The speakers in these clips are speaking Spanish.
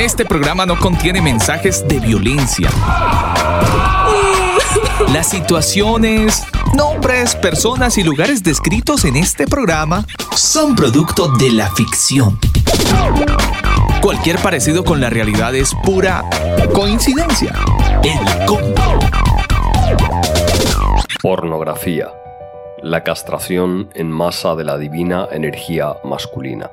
Este programa no contiene mensajes de violencia. Las situaciones, nombres, personas y lugares descritos en este programa son producto de la ficción. Cualquier parecido con la realidad es pura coincidencia. El combo. Pornografía. La castración en masa de la divina energía masculina.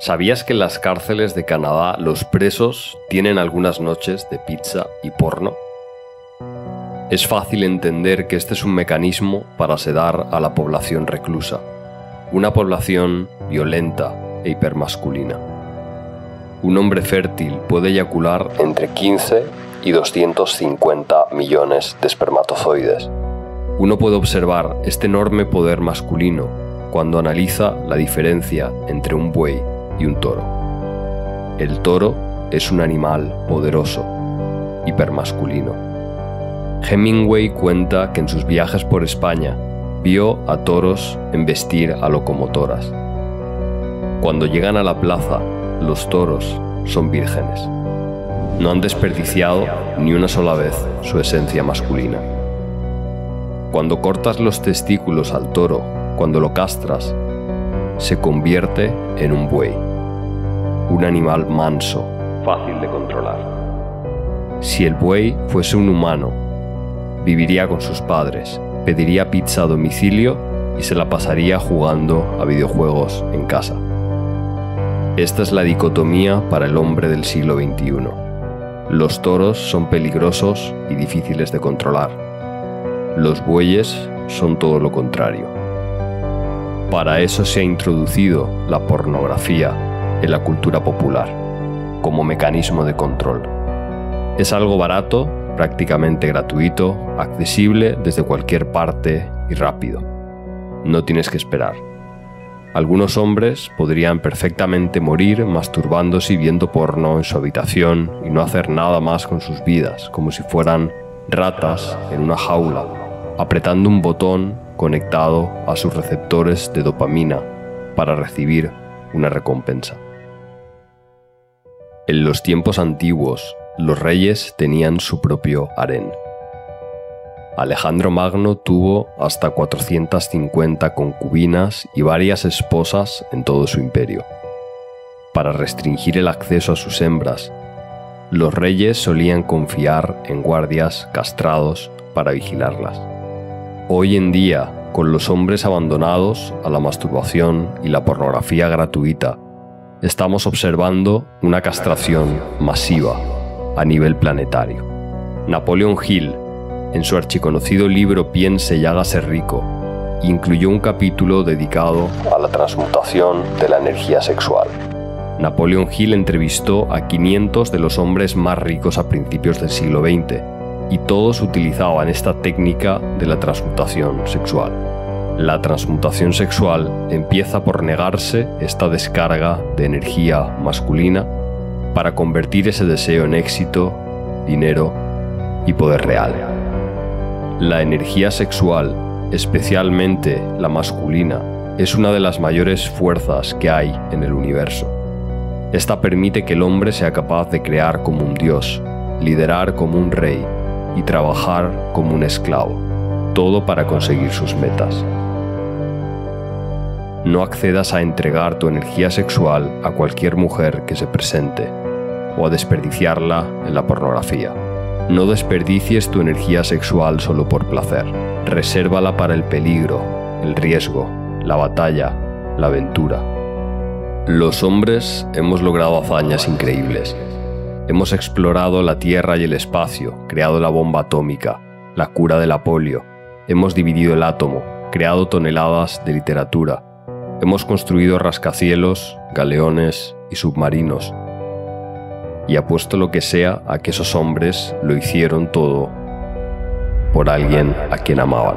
¿Sabías que en las cárceles de Canadá los presos tienen algunas noches de pizza y porno? Es fácil entender que este es un mecanismo para sedar a la población reclusa, una población violenta e hipermasculina. Un hombre fértil puede eyacular entre 15 y 250 millones de espermatozoides. Uno puede observar este enorme poder masculino cuando analiza la diferencia entre un buey y un toro. El toro es un animal poderoso, hipermasculino. Hemingway cuenta que en sus viajes por España vio a toros embestir a locomotoras. Cuando llegan a la plaza, los toros son vírgenes. No han desperdiciado ni una sola vez su esencia masculina. Cuando cortas los testículos al toro, cuando lo castras, se convierte en un buey un animal manso, fácil de controlar. Si el buey fuese un humano, viviría con sus padres, pediría pizza a domicilio y se la pasaría jugando a videojuegos en casa. Esta es la dicotomía para el hombre del siglo XXI. Los toros son peligrosos y difíciles de controlar. Los bueyes son todo lo contrario. Para eso se ha introducido la pornografía en la cultura popular, como mecanismo de control. Es algo barato, prácticamente gratuito, accesible desde cualquier parte y rápido. No tienes que esperar. Algunos hombres podrían perfectamente morir masturbándose y viendo porno en su habitación y no hacer nada más con sus vidas, como si fueran ratas en una jaula, apretando un botón conectado a sus receptores de dopamina para recibir una recompensa. En los tiempos antiguos, los reyes tenían su propio harén. Alejandro Magno tuvo hasta 450 concubinas y varias esposas en todo su imperio. Para restringir el acceso a sus hembras, los reyes solían confiar en guardias castrados para vigilarlas. Hoy en día, con los hombres abandonados a la masturbación y la pornografía gratuita, estamos observando una castración masiva a nivel planetario. Napoleon Hill, en su archiconocido libro Piense y hágase rico, incluyó un capítulo dedicado a la transmutación de la energía sexual. Napoleon Hill entrevistó a 500 de los hombres más ricos a principios del siglo XX y todos utilizaban esta técnica de la transmutación sexual. La transmutación sexual empieza por negarse esta descarga de energía masculina para convertir ese deseo en éxito, dinero y poder real. La energía sexual, especialmente la masculina, es una de las mayores fuerzas que hay en el universo. Esta permite que el hombre sea capaz de crear como un dios, liderar como un rey y trabajar como un esclavo, todo para conseguir sus metas no accedas a entregar tu energía sexual a cualquier mujer que se presente o a desperdiciarla en la pornografía. No desperdicies tu energía sexual solo por placer. Resérvala para el peligro, el riesgo, la batalla, la aventura. Los hombres hemos logrado hazañas increíbles. Hemos explorado la Tierra y el espacio, creado la bomba atómica, la cura de la polio, hemos dividido el átomo, creado toneladas de literatura, Hemos construido rascacielos, galeones y submarinos. Y apuesto lo que sea a que esos hombres lo hicieron todo por alguien a quien amaban.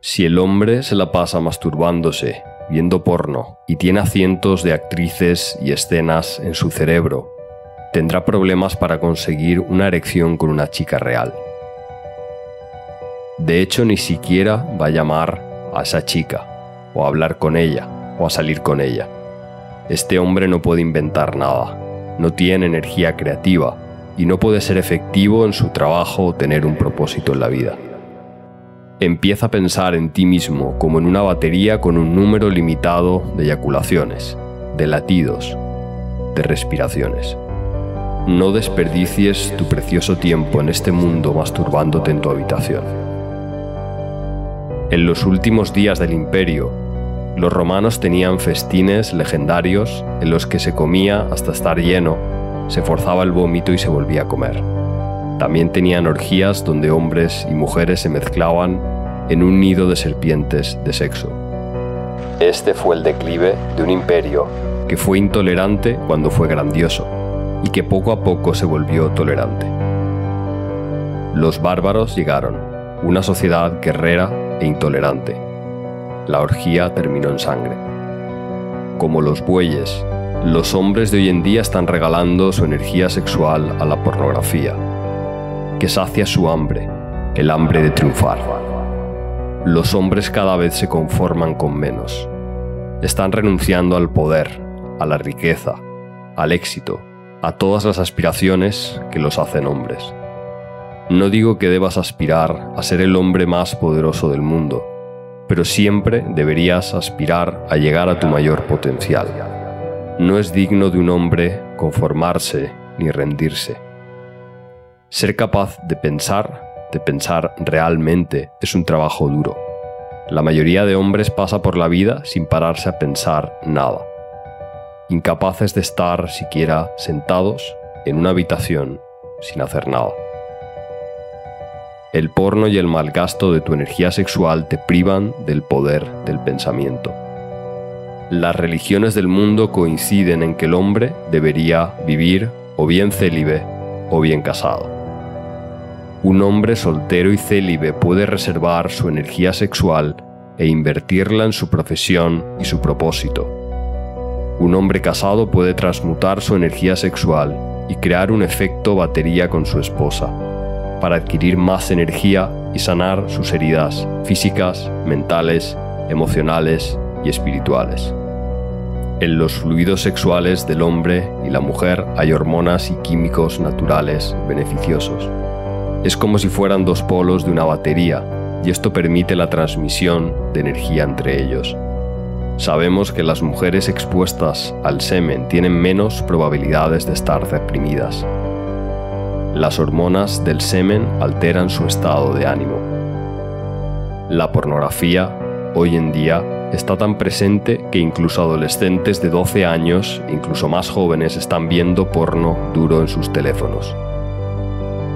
Si el hombre se la pasa masturbándose, viendo porno y tiene a cientos de actrices y escenas en su cerebro, tendrá problemas para conseguir una erección con una chica real. De hecho, ni siquiera va a llamar a esa chica o a hablar con ella, o a salir con ella. Este hombre no puede inventar nada, no tiene energía creativa y no puede ser efectivo en su trabajo o tener un propósito en la vida. Empieza a pensar en ti mismo como en una batería con un número limitado de eyaculaciones, de latidos, de respiraciones. No desperdicies tu precioso tiempo en este mundo masturbándote en tu habitación. En los últimos días del imperio, los romanos tenían festines legendarios en los que se comía hasta estar lleno, se forzaba el vómito y se volvía a comer. También tenían orgías donde hombres y mujeres se mezclaban en un nido de serpientes de sexo. Este fue el declive de un imperio que fue intolerante cuando fue grandioso y que poco a poco se volvió tolerante. Los bárbaros llegaron, una sociedad guerrera e intolerante. La orgía terminó en sangre. Como los bueyes, los hombres de hoy en día están regalando su energía sexual a la pornografía, que sacia su hambre, el hambre de triunfar. Los hombres cada vez se conforman con menos. Están renunciando al poder, a la riqueza, al éxito, a todas las aspiraciones que los hacen hombres. No digo que debas aspirar a ser el hombre más poderoso del mundo, pero siempre deberías aspirar a llegar a tu mayor potencial. No es digno de un hombre conformarse ni rendirse. Ser capaz de pensar, de pensar realmente, es un trabajo duro. La mayoría de hombres pasa por la vida sin pararse a pensar nada, incapaces de estar siquiera sentados en una habitación sin hacer nada. El porno y el malgasto de tu energía sexual te privan del poder del pensamiento. Las religiones del mundo coinciden en que el hombre debería vivir o bien célibe o bien casado. Un hombre soltero y célibe puede reservar su energía sexual e invertirla en su profesión y su propósito. Un hombre casado puede transmutar su energía sexual y crear un efecto batería con su esposa, para adquirir más energía y sanar sus heridas físicas, mentales, emocionales y espirituales. En los fluidos sexuales del hombre y la mujer hay hormonas y químicos naturales beneficiosos. Es como si fueran dos polos de una batería y esto permite la transmisión de energía entre ellos. Sabemos que las mujeres expuestas al semen tienen menos probabilidades de estar deprimidas. Las hormonas del semen alteran su estado de ánimo. La pornografía, hoy en día, está tan presente que incluso adolescentes de 12 años, incluso más jóvenes, están viendo porno duro en sus teléfonos.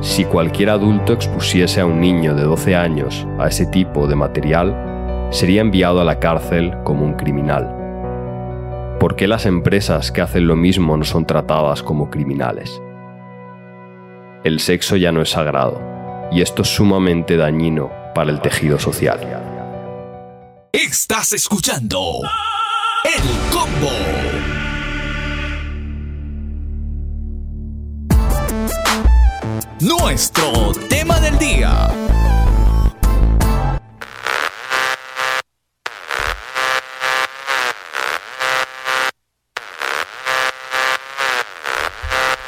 Si cualquier adulto expusiese a un niño de 12 años a ese tipo de material, sería enviado a la cárcel como un criminal. ¿Por qué las empresas que hacen lo mismo no son tratadas como criminales? El sexo ya no es sagrado, y esto es sumamente dañino para el tejido social. Estás escuchando El Combo. Nuestro tema del día.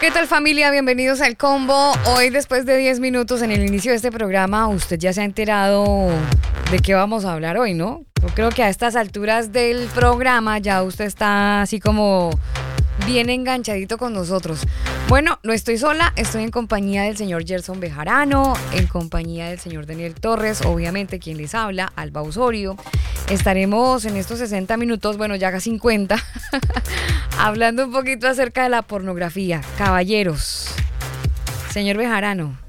¿Qué tal familia? Bienvenidos al combo. Hoy después de 10 minutos en el inicio de este programa, usted ya se ha enterado de qué vamos a hablar hoy, ¿no? Yo creo que a estas alturas del programa ya usted está así como bien enganchadito con nosotros. Bueno, no estoy sola, estoy en compañía del señor Gerson Bejarano, en compañía del señor Daniel Torres, obviamente quien les habla, Alba Osorio. Estaremos en estos 60 minutos, bueno, ya casi 50, hablando un poquito acerca de la pornografía. Caballeros, señor Bejarano.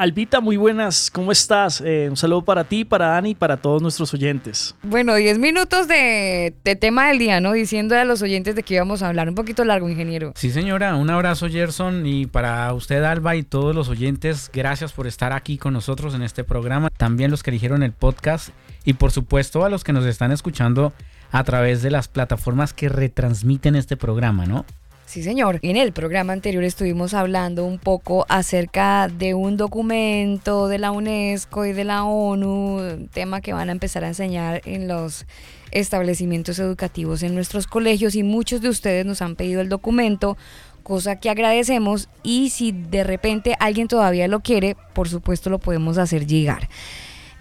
Albita, muy buenas, ¿cómo estás? Eh, un saludo para ti, para Dani y para todos nuestros oyentes. Bueno, 10 minutos de, de, tema del día, ¿no? Diciendo a los oyentes de qué íbamos a hablar. Un poquito largo, ingeniero. Sí, señora, un abrazo, Gerson, y para usted, Alba, y todos los oyentes, gracias por estar aquí con nosotros en este programa. También los que eligieron el podcast, y por supuesto a los que nos están escuchando a través de las plataformas que retransmiten este programa, ¿no? Sí, señor. En el programa anterior estuvimos hablando un poco acerca de un documento de la UNESCO y de la ONU, tema que van a empezar a enseñar en los establecimientos educativos en nuestros colegios y muchos de ustedes nos han pedido el documento, cosa que agradecemos y si de repente alguien todavía lo quiere, por supuesto lo podemos hacer llegar.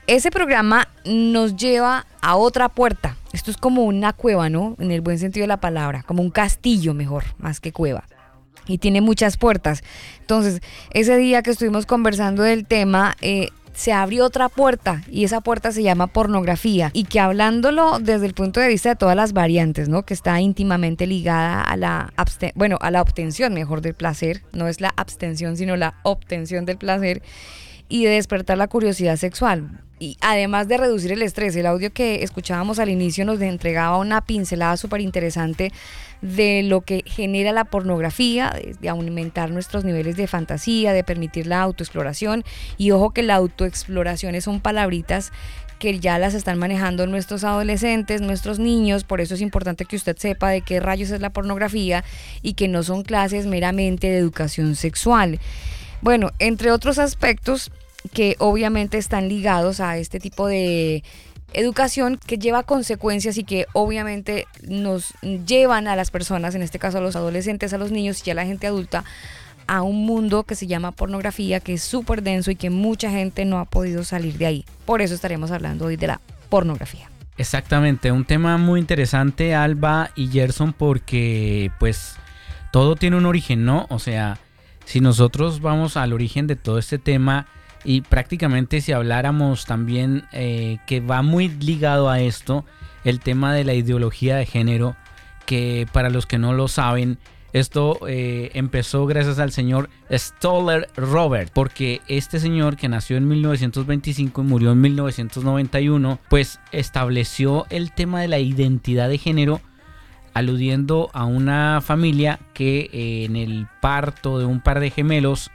Ese programa nos lleva a otra puerta. Esto es como una cueva, ¿no? En el buen sentido de la palabra, como un castillo mejor, más que cueva. Y tiene muchas puertas. Entonces, ese día que estuvimos conversando del tema, eh, se abrió otra puerta y esa puerta se llama pornografía y que hablándolo desde el punto de vista de todas las variantes, ¿no? Que está íntimamente ligada a la bueno, a la obtención mejor del placer, no es la abstención, sino la obtención del placer y de despertar la curiosidad sexual y además de reducir el estrés, el audio que escuchábamos al inicio nos entregaba una pincelada súper interesante de lo que genera la pornografía, de, aumentar nuestros niveles de fantasía, de permitir la autoexploración. Y ojo que la autoexploración son palabritas que ya las están manejando nuestros adolescentes, nuestros niños, por eso es importante que usted sepa de qué rayos es la pornografía y que no son clases meramente de educación sexual. Bueno, entre otros aspectos, que obviamente están ligados a este tipo de educación que lleva consecuencias y que obviamente nos llevan a las personas, en este caso a los adolescentes, a los niños y a la gente adulta, a un mundo que se llama pornografía, que es súper denso y que mucha gente no ha podido salir de ahí. Por eso estaremos hablando hoy de la pornografía. Exactamente, un tema muy interesante, Alba y Gerson, porque pues todo tiene un origen, ¿no? O sea, si nosotros vamos al origen de todo este tema, y prácticamente si habláramos también eh, que va muy ligado a esto, el tema de la ideología de género, que para los que no lo saben, esto eh, empezó gracias al señor Stoller Robert, porque este señor que nació en 1925 y murió en 1991, pues estableció el tema de la identidad de género aludiendo a una familia que eh, en el parto de un par de gemelos,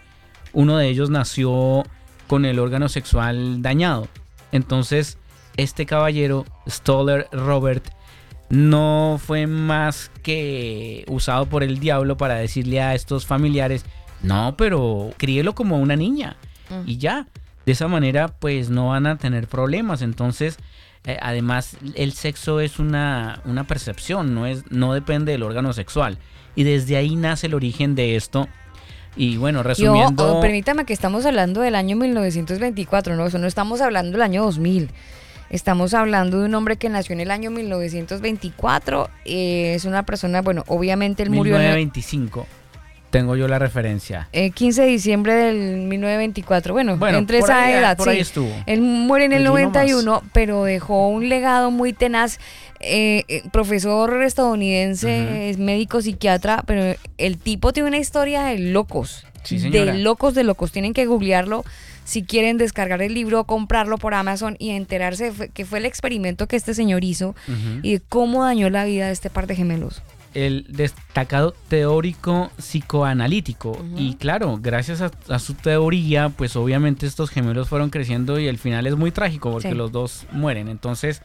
uno de ellos nació con el órgano sexual dañado. Entonces, este caballero, Stoller Robert, no fue más que usado por el diablo para decirle a estos familiares, no, pero críelo como una niña. Mm. Y ya, de esa manera pues no van a tener problemas. Entonces, eh, además, el sexo es una, una percepción, no, es, no depende del órgano sexual. Y desde ahí nace el origen de esto y bueno, resumiendo... Yo, permítame que estamos hablando del año 1924, ¿no? Eso no estamos hablando del año 2000. Estamos hablando de un hombre que nació en el año 1924. Eh, es una persona, bueno, obviamente él murió... 1925. Tengo yo la referencia. 15 de diciembre del 1924. Bueno, entre esa edad. Por ahí estuvo. Él muere en el 91, pero dejó un legado muy tenaz eh, eh, profesor estadounidense, es médico psiquiatra, pero el tipo tiene una historia de locos. de locos, de locos. Tienen que googlearlo si quieren descargar el libro, comprarlo por Amazon y enterarse de que fue el experimento que este señor hizo y de cómo dañó la vida de este par de gemelos. El destacado teórico psicoanalítico. Y claro, gracias a, su teoría, pues obviamente estos gemelos fueron creciendo y el final es muy trágico porque los dos mueren. Entonces,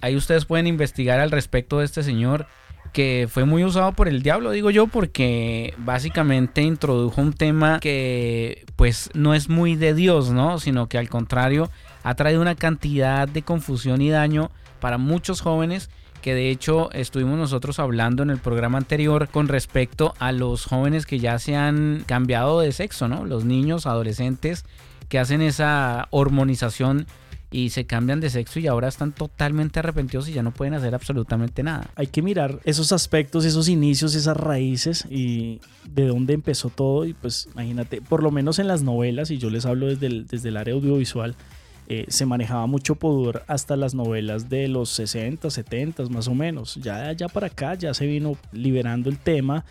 Ahí ustedes pueden investigar al respecto de este señor que fue muy usado por el diablo, digo yo, porque básicamente introdujo un tema que pues no es muy de Dios, ¿no? Sino que al contrario ha traído una cantidad de confusión y daño para muchos jóvenes que de hecho estuvimos nosotros hablando en el programa anterior con respecto a los jóvenes que ya se han cambiado de sexo, ¿no? Los niños, adolescentes que hacen esa hormonización y se cambian de sexo y ahora están totalmente arrepentidos y ya no pueden hacer absolutamente nada. Hay que mirar esos aspectos, esos inicios, esas raíces y de dónde empezó todo y pues imagínate, por lo menos en las novelas, y yo les hablo desde el, desde el área audiovisual, eh, se manejaba mucho pudor hasta las novelas de los 60, 70 más o menos. Ya de allá para acá ya se vino liberando el tema.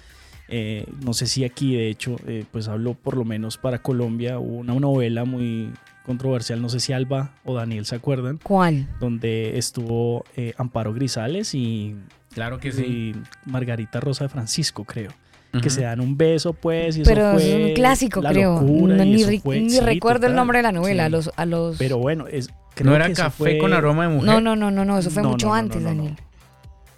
Eh, no sé si aquí, de hecho, eh, pues hablo por lo menos para Colombia, una novela muy controversial, no sé si Alba o Daniel se acuerdan. ¿Cuál? Donde estuvo eh, Amparo Grisales y, claro que sí. Margarita Rosa de Francisco, creo. Que se dan un beso, pues. Y Pero eso es un clásico, creo. ni, recuerdo el nombre de la novela. A, los, a los... Pero bueno, es, no era café con aroma de mujer. No, no, no, no, no eso fue mucho antes, Daniel.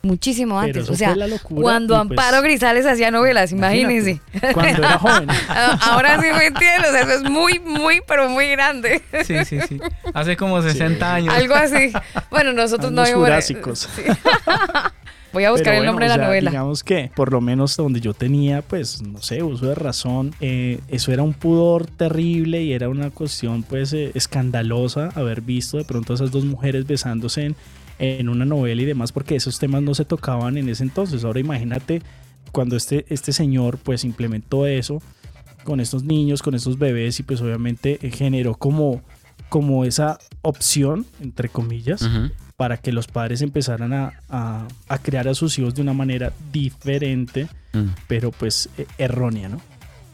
muchísimo Pero antes. O sea, fue cuando y, pues, Amparo Grisales hacía novelas, imagínense. Cuando era joven. Ah, Ahora sí me entiendes, o sea, eso es muy, muy, pero muy grande. Sí, sí, sí. Hace como 60 años. Algo así. Bueno, nosotros no Años vimos- jurásicos. Sí. Voy a buscar Pero el bueno, nombre o de la novela. Digamos que, por lo menos donde yo tenía, pues, no sé, uso de razón, eh, eso era un pudor terrible y era una cuestión, pues, eh, escandalosa haber visto de pronto a esas dos mujeres besándose en, en una novela y demás, porque esos temas no se tocaban en ese entonces. Ahora imagínate cuando este, este señor, pues, implementó eso con estos niños, con estos bebés y pues obviamente eh, generó como, como esa opción, entre comillas, Ujú. Para que los padres empezaran a, a, a crear a sus hijos de una manera diferente, Mm. pero pues eh, errónea, ¿no?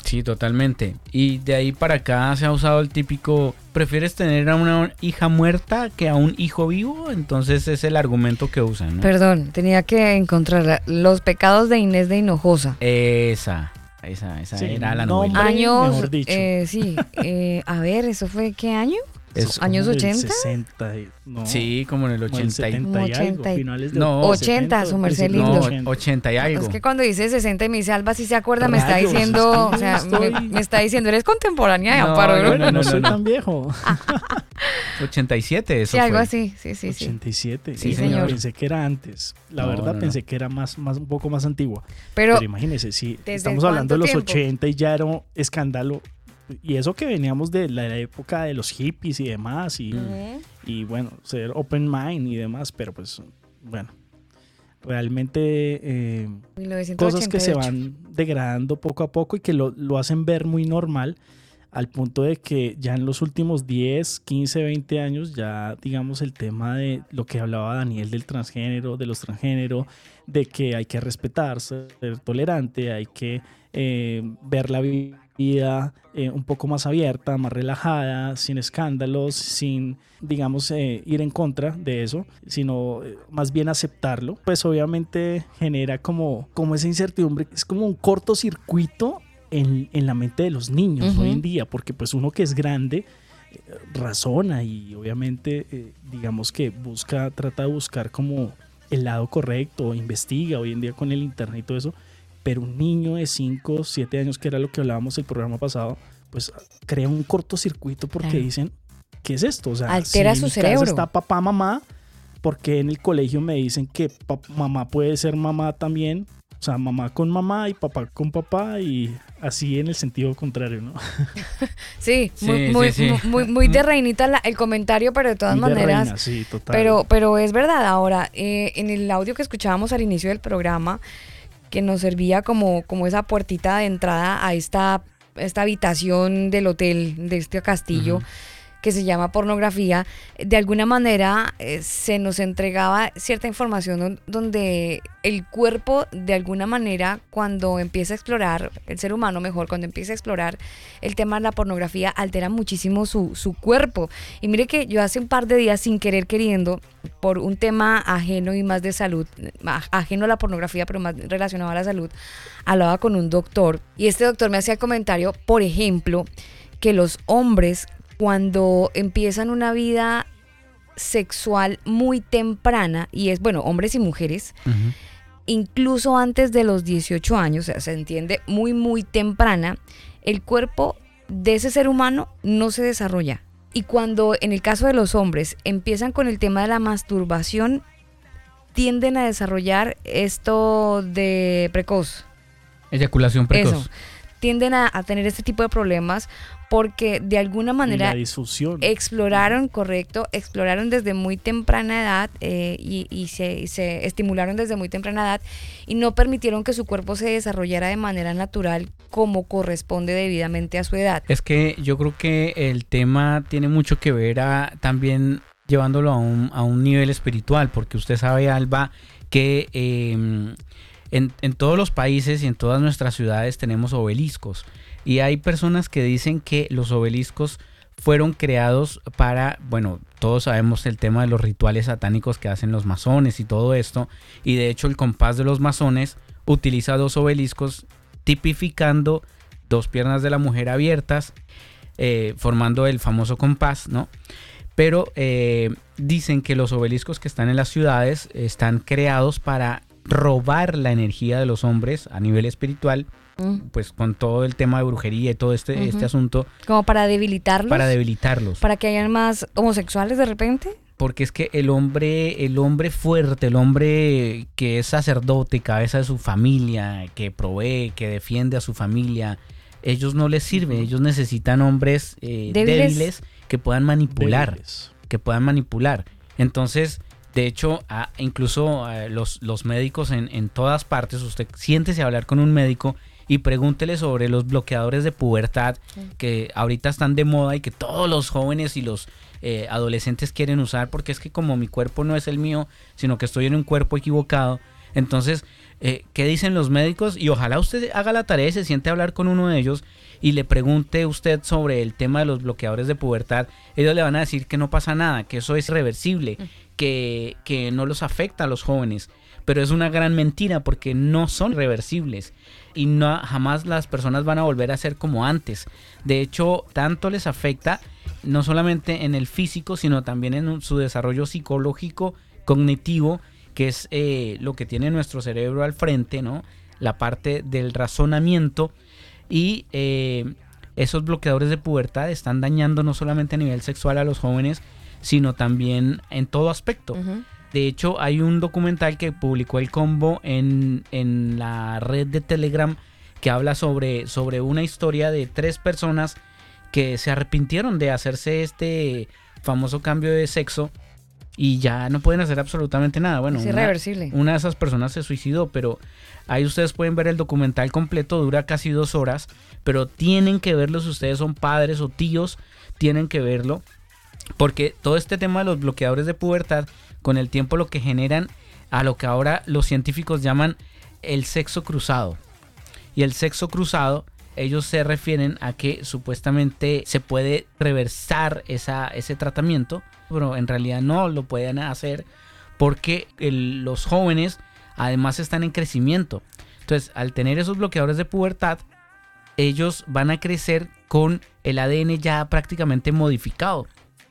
Sí, totalmente. Y de ahí para acá se ha usado el típico, ¿prefieres tener a una hija muerta que a un hijo vivo? Entonces es el argumento que usan, ¿no? Perdón, tenía que encontrarla. Los pecados de Inés de Hinojosa. Esa, esa, esa Sí, era la no, novela. Años, mejor dicho. eh, sí, eh, a ver, ¿eso fue qué año? Es- ¿Años Como del 80? 60, y- no, Sí, como en el como del 80 y... 70 y algo, 80 y- finales de No, 80, su merced lindo. No, 80. 80 y algo. Es que cuando dice 60 y me dice Alba, si se acuerda, me está diciendo, o sea, estoy- me, me está diciendo, eres contemporánea de No, Amparo, no, ¿no? Bueno, no, soy tan viejo. 87, eso Sí, algo fue. así, sí, sí, sí. 87. Sí, Yo señor. Pensé que era antes. La No, verdad no, no. pensé que era más, más, un poco más antigua. Pero, Pero, imagínese, si ¿desde estamos hablando de los cuánto 80 y ya era un escándalo. Y eso que veníamos de la época de los hippies y demás. Y, y bueno, ser open mind y demás. Pero pues, bueno, realmente eh, 1988. cosas que se van degradando poco a poco y que lo, lo hacen ver muy normal al punto de que ya en los últimos 10, 15, 20 años ya digamos el tema de lo que hablaba Daniel del transgénero, de los transgénero, de que hay que respetar, ser tolerante, hay que eh, ver la vida eh, un poco más abierta, más relajada, sin escándalos, sin digamos eh, ir en contra de eso, sino eh, más bien aceptarlo, pues obviamente genera como, como esa incertidumbre, es como un cortocircuito en, en la mente de los niños hoy en día, porque pues uno que es grande razona y obviamente digamos que busca, trata de buscar como el lado correcto, investiga hoy en día con el internet y todo eso, pero un niño de 5, 7 años, que era lo que hablábamos el programa pasado, pues crea un cortocircuito porque Claro. dicen, ¿qué es esto? O sea, Altera si su en mi casa cerebro. está papá, mamá, porque en el colegio me dicen que mamá puede ser mamá también? O sea, mamá con mamá y papá con papá y así en el sentido contrario, ¿no? Sí, muy, Sí, muy, sí, sí. muy, muy de reinita la- el comentario, pero de todas Muy de maneras, reina, sí, total. Pero, pero es verdad, ahora, eh, en el audio que escuchábamos al inicio del programa, que nos servía como, como esa puertita de entrada a esta, esta habitación del hotel, de este castillo. Que se llama pornografía, de alguna manera eh, se nos entregaba cierta información don- donde el cuerpo, de alguna manera, cuando empieza a explorar, el ser humano mejor, cuando empieza a explorar el tema de la pornografía, altera muchísimo su, su cuerpo. Y mire que yo hace un par de días, sin querer queriendo, por un tema ajeno y más de salud, ajeno a la pornografía, pero más relacionado a la salud, hablaba con un doctor y este doctor me hacía el comentario, por ejemplo, que los hombres cuando empiezan una vida sexual muy temprana, y es, bueno, hombres y mujeres, incluso antes de los 18 años, o sea, se entiende muy, muy temprana, el cuerpo de ese ser humano no se desarrolla. Y cuando en el caso de los hombres empiezan con el tema de la masturbación, tienden a desarrollar esto de precoz. Eyaculación precoz. Eso. Tienden a, a tener este tipo de problemas porque de alguna manera exploraron, correcto, exploraron desde muy temprana edad eh, y, y se, y se estimularon desde muy temprana edad y no permitieron que su cuerpo se desarrollara de manera natural como corresponde debidamente a su edad. Es que yo creo que el tema tiene mucho que ver a, también llevándolo a un, a un nivel espiritual, porque usted sabe, Alba, que eh, en, en todos los países y en todas nuestras ciudades tenemos obeliscos. Y hay personas que dicen que los obeliscos fueron creados para, bueno, todos sabemos el tema de los rituales satánicos que hacen los masones y todo esto. Y de hecho el compás de los masones utiliza dos obeliscos tipificando dos piernas de la mujer abiertas, eh, formando el famoso compás, ¿no? pero eh, dicen que los obeliscos que están en las ciudades están creados para robar la energía de los hombres a nivel espiritual, Mm. pues con todo el tema de brujería y todo este, este asunto, Como para debilitarlos. para debilitarlos. para que hayan más homosexuales de repente. Porque es que el hombre, el hombre fuerte, el hombre que es sacerdote, cabeza de su familia, que provee, que defiende a su familia, ellos no les sirve, ellos necesitan hombres eh, Débiles. débiles que puedan manipular. Débiles. que puedan manipular. Entonces, de hecho, a- incluso los, los médicos en, en todas partes, usted siéntese a hablar con un médico y pregúntele sobre los bloqueadores de pubertad que ahorita están de moda y que todos los jóvenes y los eh, adolescentes quieren usar porque es que como mi cuerpo no es el mío, sino que estoy en un cuerpo equivocado. Entonces, eh, ¿qué dicen los médicos? Y ojalá usted haga la tarea y se siente a hablar con uno de ellos y le pregunte usted sobre el tema de los bloqueadores de pubertad. Ellos le van a decir que no pasa nada, que eso es reversible, que, que no los afecta a los jóvenes. Pero es una gran mentira porque no son reversibles y no jamás las personas van a volver a ser como antes. De hecho, tanto les afecta no solamente en el físico, sino también en su desarrollo psicológico, cognitivo, que es eh, lo que tiene nuestro cerebro al frente, ¿no? La parte del razonamiento y eh, esos bloqueadores de pubertad están dañando no solamente a nivel sexual a los jóvenes, sino también en todo aspecto. De hecho, hay un documental que publicó el combo en, en la red de Telegram que habla sobre, sobre una historia de tres personas que se arrepintieron de hacerse este famoso cambio de sexo y ya no pueden hacer absolutamente nada. Bueno, es una- irreversible. una de esas personas se suicidó, pero ahí ustedes pueden ver el documental completo, dura casi dos horas, pero tienen que verlo si ustedes son padres o tíos, tienen que verlo, porque todo este tema de los bloqueadores de pubertad, con el tiempo lo que generan a lo que ahora los científicos llaman el sexo cruzado. Y el sexo cruzado, ellos se refieren a que supuestamente se puede reversar esa, ese tratamiento, pero en realidad no lo pueden hacer porque los jóvenes además están en crecimiento. Entonces, al tener esos bloqueadores de pubertad, ellos van a crecer con el ADN ya prácticamente modificado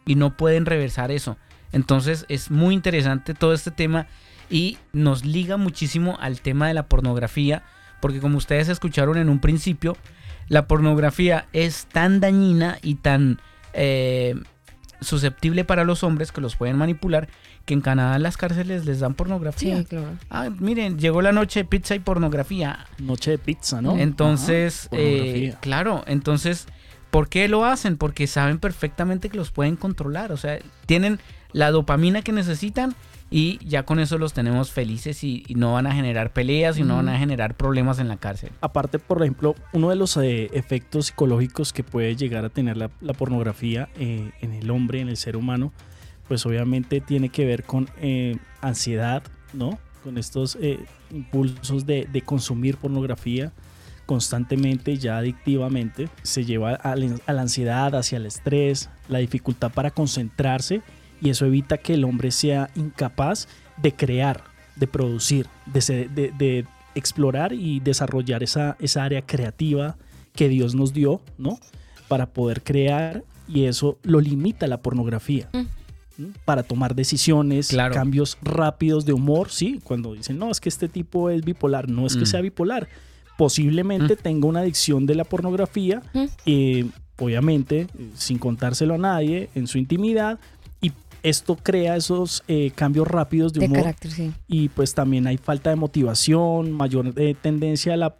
y no pueden reversar eso. Entonces, es muy interesante todo este tema y nos liga muchísimo al tema de la pornografía, porque como ustedes escucharon en un principio, la pornografía es tan dañina y tan eh, susceptible para los hombres que los pueden manipular, que en Canadá en las cárceles les dan pornografía. Sí, claro. Ah, miren, llegó la noche, pizza y pornografía. Noche de pizza, ¿no? Entonces, Ajá, eh, claro, entonces, ¿por qué lo hacen? Porque saben perfectamente que los pueden controlar, o sea, tienen la dopamina que necesitan y ya con eso los tenemos felices y, y no van a generar peleas y no van a generar problemas en la cárcel. Aparte, por ejemplo, uno de los eh, efectos psicológicos que puede llegar a tener la, la pornografía eh, en el hombre, en el ser humano, pues obviamente tiene que ver con eh, ansiedad, ¿no? Con estos impulsos de, de consumir pornografía constantemente, ya adictivamente, se lleva a la, a la ansiedad, hacia el estrés, la dificultad para concentrarse y eso evita que el hombre sea incapaz de crear, de producir, de, se- de- de explorar y desarrollar esa, esa área creativa que Dios nos dio, ¿no? Para poder crear y eso lo limita la pornografía. Mm. Para tomar decisiones, Claro. cambios rápidos de humor, sí, cuando dicen, no, es que este tipo es bipolar, no es que Mm. sea bipolar, posiblemente tenga una adicción de la pornografía, Mm. eh, obviamente, sin contárselo a nadie, en su intimidad, esto crea esos eh, cambios rápidos de De humor carácter, sí. y pues también hay falta de motivación, mayor eh, tendencia a la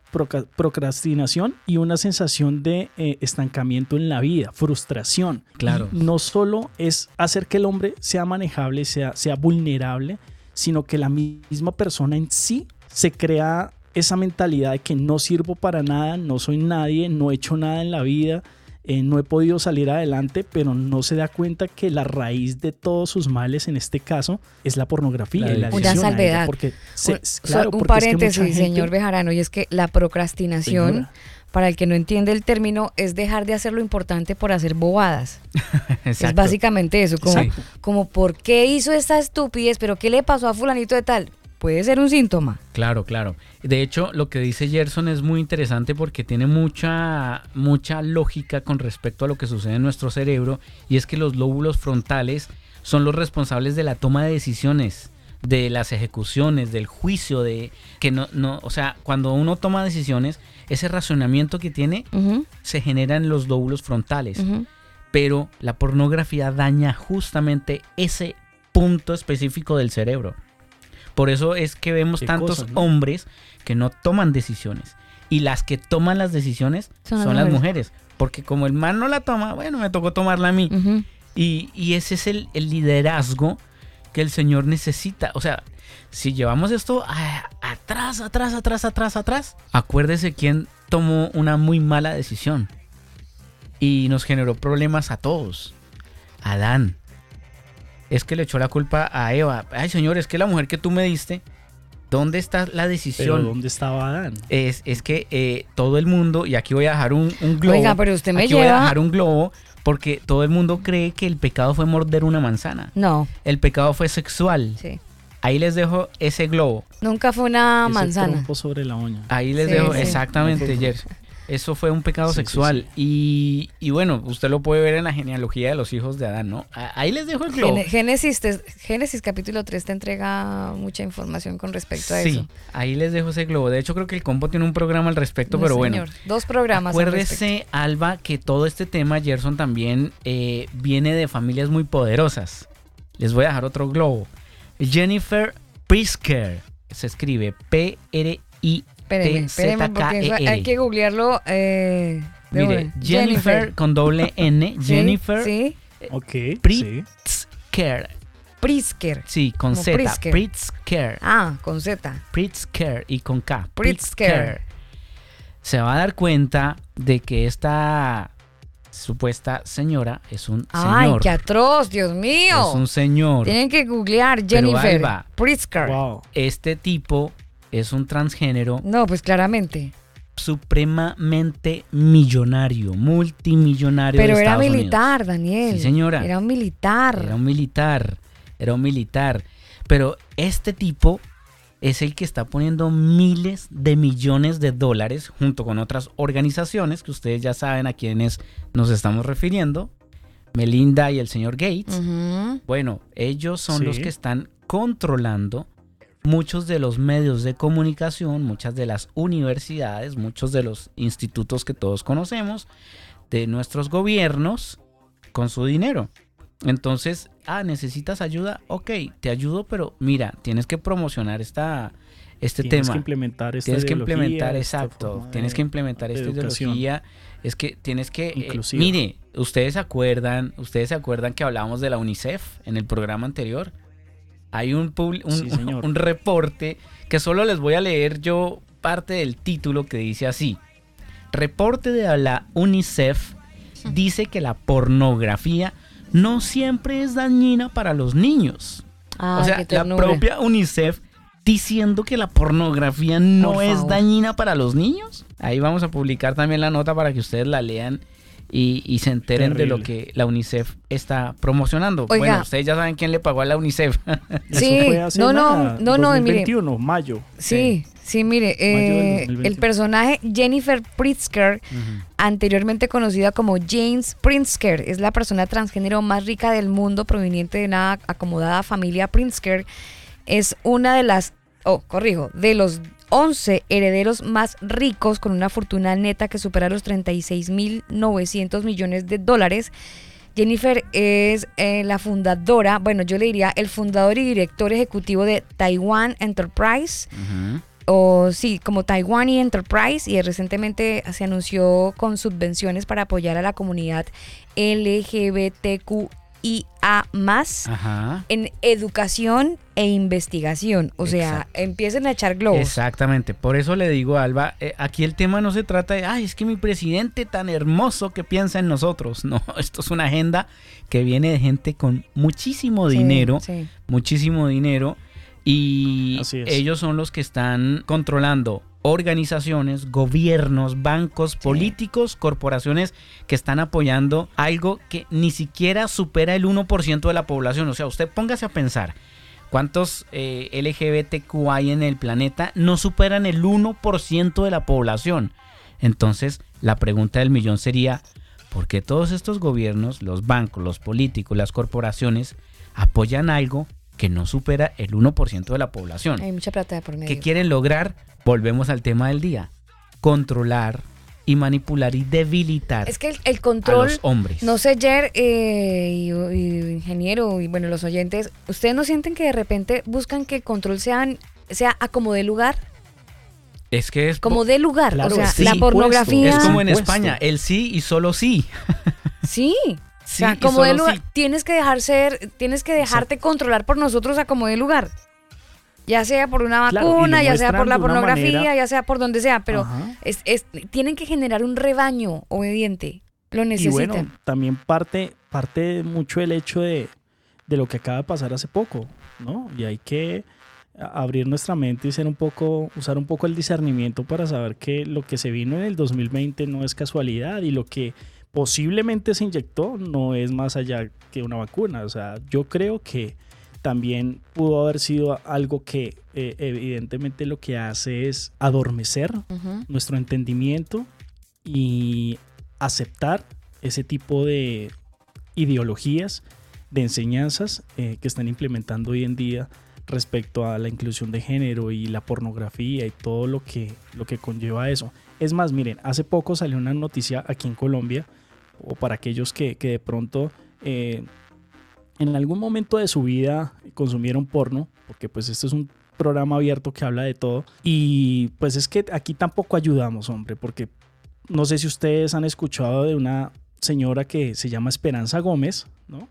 procrastinación y una sensación de eh, estancamiento en la vida, frustración. Claro. Y no solo es hacer que el hombre sea manejable, sea, sea vulnerable, sino que la misma persona en sí se crea esa mentalidad de que no sirvo para nada, no soy nadie, no he hecho nada en la vida, eh, no he podido salir adelante, pero no se da cuenta que la raíz de todos sus males en este caso es la pornografía. La y la Una salvedad. porque se- Un- claro, un porque es que mucha paréntesis, gente- señor Bejarano, y es que la procrastinación, Señora. para el que no entiende el término, es dejar de hacer lo importante por hacer bobadas. Es básicamente eso, como, Sí. como ¿por qué hizo esta estupidez? ¿Pero qué le pasó a fulanito de tal? Puede ser un síntoma. Claro, claro. De hecho, lo que dice Gerson es muy interesante porque tiene mucha, mucha lógica con respecto a lo que sucede en nuestro cerebro y es que los lóbulos frontales son los responsables de la toma de decisiones de las ejecuciones, del juicio, de que no, no, o sea, cuando uno toma decisiones, ese razonamiento que tiene se genera en los lóbulos frontales. Pero la pornografía daña justamente ese punto específico del cerebro. Por eso es que vemos tantos cosa, ¿no? hombres que no toman decisiones. Y las que toman las decisiones Son son, las mujeres. mujeres. Porque como el man no la toma, bueno, me tocó tomarla a mí. Y, y ese es el, el liderazgo que el Señor necesita. O sea, si llevamos esto a- atrás, atrás, atrás, atrás, atrás, acuérdese quién tomó una muy mala decisión. Y nos generó problemas a todos. Adán. Es que le echó la culpa a Eva. Ay, Señor, es que la mujer que tú me diste, ¿dónde está la Pero decisión? ¿dónde estaba Adán? Es, es que eh, todo el mundo, y aquí voy a dejar un, un globo. Oiga, pero usted me aquí voy a dejar un globo porque todo el mundo cree que el pecado fue morder una manzana. No, El pecado fue sexual. sí. Ahí les dejo ese globo. Nunca fue una Ese manzana. trompo sobre la uña. Ahí les Sí, dejo sí. exactamente, Jer. Eso fue un pecado Sí, sí, sexual. sí. Y, y bueno, usted lo puede ver en la genealogía de los hijos de Adán, ¿no? Ahí les dejo el globo. Génesis, te- Génesis capítulo 3 te entrega mucha información con respecto a Sí, eso. ahí les dejo ese globo. De hecho, creo que el compo tiene un programa al respecto, No, pero bueno. señor. Dos programas. al. Acuérdese, Alba, que todo este tema, Gerson, también eh, viene de familias muy poderosas. Les voy a dejar otro globo. Jennifer Prisker. Se escribe P-R-I. Espéreme, espéreme, porque eso hay que googlearlo. Eh, Mire. Jennifer, con doble N. Jennifer Sí, Ok, sí. Pritzker. Prisker. Sí, con Como Z. Pritzker. Pritzker. Ah, con Z. Pritzker y con K. Pritzker. Se va a dar cuenta de que esta supuesta señora es un Ay, señor. qué atroz, Dios mío. Es un señor. Tienen que googlear Jennifer. Pritzker. Wow. Este tipo es un transgénero No, pues claramente. supremamente millonario, multimillonario. Pero de era Estados militar, Unidos. Daniel. Sí, señora. Era un militar. Era un militar. Era un militar. Pero este tipo es el que está poniendo miles de millones de dólares junto con otras organizaciones que ustedes ya saben a quienes nos estamos refiriendo. Melinda y el señor Gates. Bueno, ellos son Sí. los que están controlando muchos de los medios de comunicación, muchas de las universidades, muchos de los institutos que todos conocemos, de nuestros gobiernos, con su dinero. Entonces, ah, necesitas ayuda, ok, te ayudo, pero mira, tienes que promocionar esta, este Tienes tema. que implementar esta Tienes que implementar, exacto. Tienes que implementar esta educación. ideología. Es que tienes que. eh, mire, ustedes se acuerdan, ustedes se acuerdan que hablábamos de la UNICEF en el programa anterior. Hay un, un, Sí, señor. un reporte que solo les voy a leer yo parte del título que dice así. Reporte de la UNICEF dice que la pornografía no siempre es dañina para los niños. Ay, O sea, la propia UNICEF diciendo que la pornografía no Por es dañina para los niños. Ahí vamos a publicar también la nota para que ustedes la lean y, y se enteren de lo que la UNICEF está promocionando. Oiga. Bueno, ustedes ya saben quién le pagó a la UNICEF. Eso Sí, fue hace no, no, no, no, mire. 2021, mayo. Sí, sí, mire, Mayo del eh, 2021. el personaje Jennifer Pritzker, anteriormente conocida como James Pritzker, es la persona transgénero más rica del mundo proveniente de una acomodada familia Pritzker. Es una de las, oh, corrijo, de los 11 herederos más ricos con una fortuna neta que supera los 36.900 millones de dólares. Jennifer es eh, la fundadora, bueno, yo le diría el fundador y director ejecutivo de Taiwan Enterprise, o sí, como Taiwan y Enterprise, y recientemente se anunció con subvenciones para apoyar a la comunidad LGBTQIA Ajá. en educación e investigación. O sea, Exacto. empiecen a echar globos. Exactamente, por eso le digo, Alba, eh, aquí el tema no se trata de, ay, es que mi presidente tan hermoso que piensa en nosotros. No, esto es una agenda que viene de gente con muchísimo Sí, dinero, sí. muchísimo dinero, y ellos son los que están controlando organizaciones, gobiernos, bancos, políticos, corporaciones que están apoyando algo que ni siquiera supera el 1% de la población. O sea, usted póngase a pensar. ¿Cuántos eh, LGBTQ hay en el planeta? No superan el 1% de la población. Entonces, la pregunta del millón sería, ¿por qué todos estos gobiernos, los bancos, los políticos, las corporaciones, apoyan algo que no supera el 1% de la población? Hay mucha plata de por medio. ¿Qué quieren lograr? Volvemos al tema del día. Controlar y manipular y debilitar Es que el, el a control, los hombres. no sé, Jer eh, y, y ingeniero y bueno, los oyentes, ¿ustedes no sienten que de repente buscan que el control sean, sea a como de lugar? es que es, Como de lugar. Claro, o sea, sí, la pornografía. es como en. España, el sí y solo sí. Sí. O Sí sea, y como de lugar. sí. Tienes que dejar ser, tienes que dejarte controlar por nosotros a como de lugar. Ya sea por una Claro, y vacuna, ya sea por la pornografía, manera- ya sea por donde sea, pero Ajá. es, es- tienen que generar un rebaño obediente. Lo Y necesitan. bueno, también parte, parte mucho el hecho de, de lo que acaba de pasar hace poco, ¿no? Y hay que abrir nuestra mente y ser un poco, usar un poco el discernimiento para saber que lo que se vino en el 2020 no es casualidad y lo que posiblemente se inyectó no es más allá que una vacuna. O sea, yo creo que también pudo haber sido algo que eh, evidentemente lo que hace es adormecer nuestro entendimiento y aceptar ese tipo de ideologías, de enseñanzas eh, que están implementando hoy en día respecto a la inclusión de género y la pornografía y todo lo que, lo que conlleva eso. Es más, miren, hace poco salió una noticia aquí en Colombia, o para aquellos que, que de pronto eh, en algún momento de su vida consumieron porno, porque pues este es un programa abierto que habla de todo, y pues es que aquí tampoco ayudamos, hombre, porque no sé si ustedes han escuchado de una señora que se llama Esperanza Gómez, ¿no?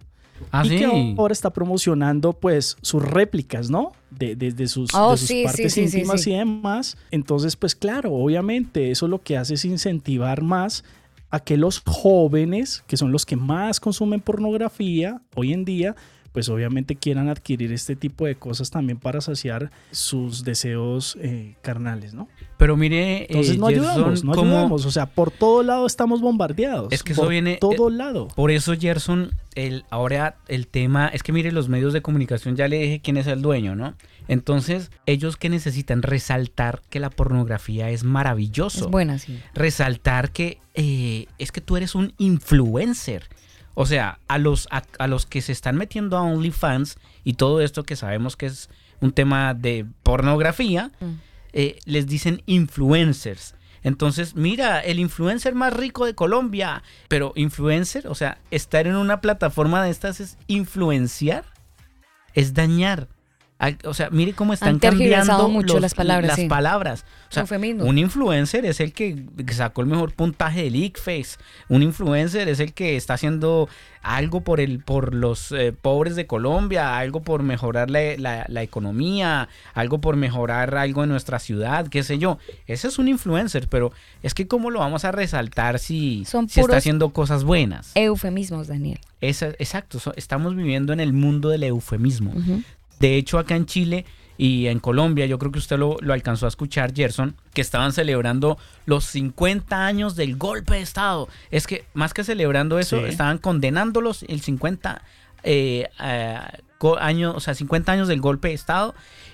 Ah, y sí. que ahora está promocionando pues sus réplicas, ¿no? De, desde sus, Oh, de sus sí, partes sí, sí, íntimas sí. y demás. Entonces, pues claro, obviamente eso lo que hace es incentivar más a que los jóvenes, que son los que más consumen pornografía hoy en día, pues obviamente quieran adquirir este tipo de cosas también para saciar sus deseos eh, carnales, ¿no? Pero mire, eh, Entonces no Gerson, ayudamos, no cómo- ayudamos. O sea, por todo lado estamos bombardeados. Es que eso por viene- todo lado. Por eso, Gerson, el, ahora el tema es que mire, los medios de comunicación ya le dije quién es el dueño, ¿no? Entonces, ellos que necesitan resaltar que la pornografía es maravilloso. Es buena, sí. resaltar que eh, es que tú eres un influencer. O sea, a los, a, a los que se están metiendo a OnlyFans y todo esto que sabemos que es un tema de pornografía, Mm. eh, les dicen influencers. Entonces, mira, el influencer más rico de Colombia. Pero influencer, o sea, estar en una plataforma de estas es influenciar, es dañar. O sea, mire cómo están Han cambiando mucho los- las palabras, Las sí. palabras. O sea, Eufemismo. un influencer es el que sacó el mejor puntaje del ICFES. Un influencer es el que está haciendo algo por el por los eh, pobres de Colombia, algo por mejorar la, la- la economía, algo por mejorar algo en nuestra ciudad, qué sé yo. Ese es un influencer, pero es que cómo lo vamos a resaltar si, Son si está haciendo cosas buenas. Eufemismos, Daniel. Esa- exacto, so- estamos viviendo en el mundo del eufemismo. Ujú. De hecho, acá en Chile y en Colombia, yo creo que usted lo, lo alcanzó a escuchar, Gerson, que estaban celebrando los 50 años del golpe de Estado. Es que más que celebrando eso, Sí. estaban condenándolos el 50 eh, eh, años, o sea, 50 años del golpe de Estado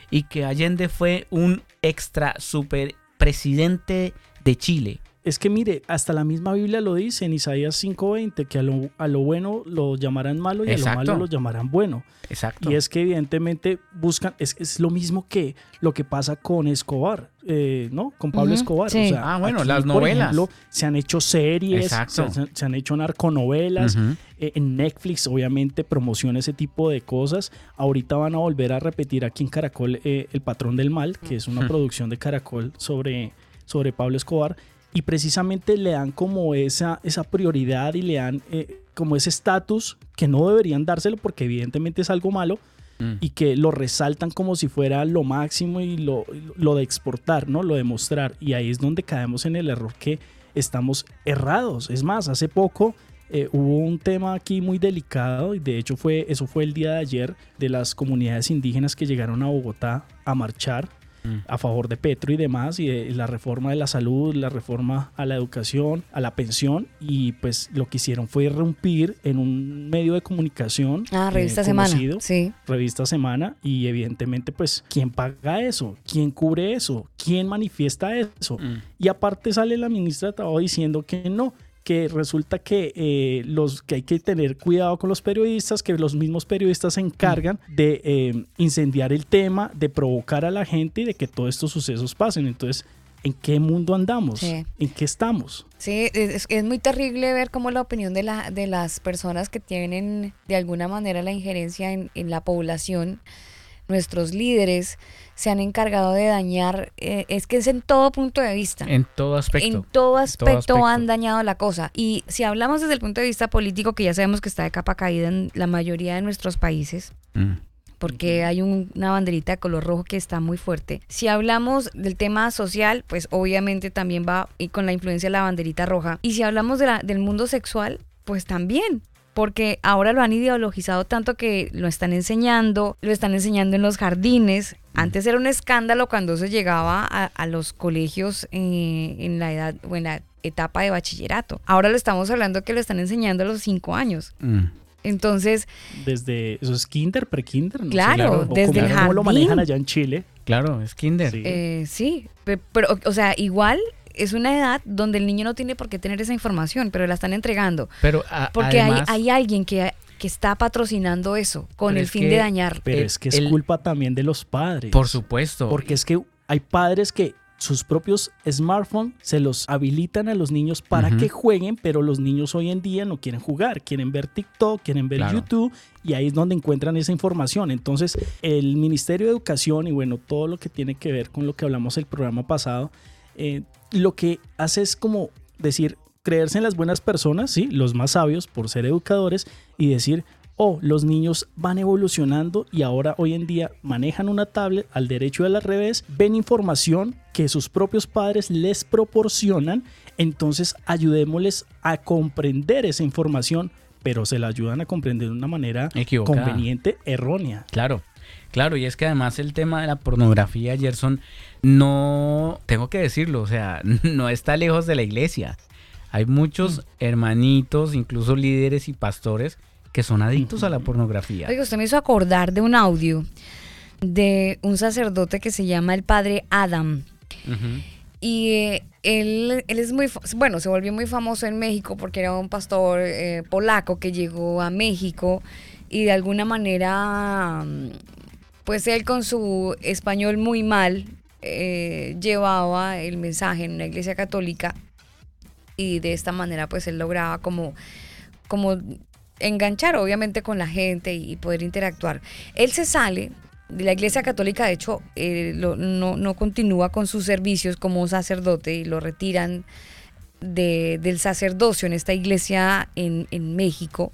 y que Allende fue un extra super presidente de Chile. Es que mire, hasta la misma Biblia lo dice en Isaías 5:20, que a lo, a lo bueno lo llamarán malo y a lo malo lo llamarán bueno. Exacto. Y es que evidentemente buscan, es, es lo mismo que lo que pasa con Escobar, eh, ¿no? Con Pablo Escobar. sí. Ah, bueno, las por novelas. ejemplo, se han hecho series, se, Exacto. se- se han hecho narconovelas. Eh, en Netflix, obviamente, promociona ese tipo de cosas. Ahorita van a volver a repetir aquí en Caracol eh, El Patrón del Mal, que es una producción de Caracol sobre, sobre Pablo Escobar. Y precisamente le dan como esa, esa prioridad y le dan eh, como ese estatus que no deberían dárselo porque evidentemente es algo malo Mm. y que lo resaltan como si fuera lo máximo y lo, lo de exportar, ¿no? Lo de mostrar. Y ahí es donde caemos en el error que estamos errados. Es más, hace poco eh, hubo un tema aquí muy delicado y de hecho fue, eso fue el día de ayer de las comunidades indígenas que llegaron a Bogotá a marchar mm. a favor de Petro y demás, y, de, la reforma de la salud, la reforma a la educación, a la pensión, y pues lo que hicieron fue irrumpir en un medio de comunicación. Ah, Revista Semana. Sí. Revista Semana, y evidentemente pues, ¿quién paga eso? ¿Quién cubre eso? ¿Quién manifiesta eso? Mm. Y aparte sale la ministra de Trabajo diciendo que no, que resulta que, eh, los, que hay que tener cuidado con los periodistas, que los mismos periodistas se encargan de eh, incendiar el tema, de provocar a la gente y de que todos estos sucesos pasen. Entonces, ¿en qué mundo andamos? ¿En qué estamos? Sí, es, es, muy terrible ver cómo la opinión de, la, de las personas que tienen de alguna manera la injerencia en, en la población, nuestros líderes, se han encargado de dañar, eh, es que es en todo punto de vista. En todo aspecto. En todo aspecto, han dañado la cosa. Y si hablamos desde el punto de vista político, que ya sabemos que está de capa caída en la mayoría de nuestros países, mm. porque hay una banderita de color rojo que está muy fuerte. Si hablamos del tema social, pues obviamente también va y con la influencia de la banderita roja. Y si hablamos de la, del mundo sexual, pues también porque ahora lo han ideologizado tanto que lo están enseñando, lo están enseñando en los jardines. Antes era un escándalo cuando se llegaba a, los colegios eh, en la edad o en la etapa de bachillerato. Ahora lo estamos hablando que lo están enseñando a los cinco años. Mm. Entonces. Desde. Eso es kinder, pre-kinder. Claro, desde el jardín. ¿Cómo lo manejan allá en Chile? Claro, es kinder. sí, eh, pero, o sea, igual es una edad donde el niño no tiene por qué tener esa información, pero la están entregando. Pero porque hay, hay alguien que, que está patrocinando eso con el fin de dañar. Pero es que es culpa también de los padres. Por supuesto. Porque es que hay padres que sus propios smartphones se los habilitan a los niños para que jueguen, pero los niños hoy en día no quieren jugar, quieren ver TikTok, quieren ver YouTube y ahí es donde encuentran esa información. Entonces, el Ministerio de Educación y bueno, todo lo que tiene que ver con lo que hablamos el programa pasado, eh, lo que hace es como decir, creerse en las buenas personas, ¿sí? los más sabios por ser educadores, y decir, oh, los niños van evolucionando y ahora hoy en día manejan una tablet al derecho y al revés, ven información que sus propios padres les proporcionan, entonces ayudémosles a comprender esa información, pero se la ayudan a comprender de una manera conveniente, errónea. Claro. Claro, y es que además el tema de la pornografía, Gerson, no, tengo que decirlo, o sea, no está lejos de la iglesia. Hay muchos mm. hermanitos, incluso líderes y pastores, que son adictos a la pornografía. Oiga, usted me hizo acordar de un audio de un sacerdote que se llama el padre Adam. Y eh, él, él, es muy, bueno, se volvió muy famoso en México porque era un pastor eh, polaco que llegó a México y de alguna manera pues él con su español muy mal eh, llevaba el mensaje en una iglesia católica y de esta manera pues él lograba como, como enganchar obviamente con la gente y poder interactuar. Él se sale de la iglesia católica, de hecho eh, no, continúa con sus servicios como sacerdote y lo retiran del sacerdocio en esta iglesia en, en México.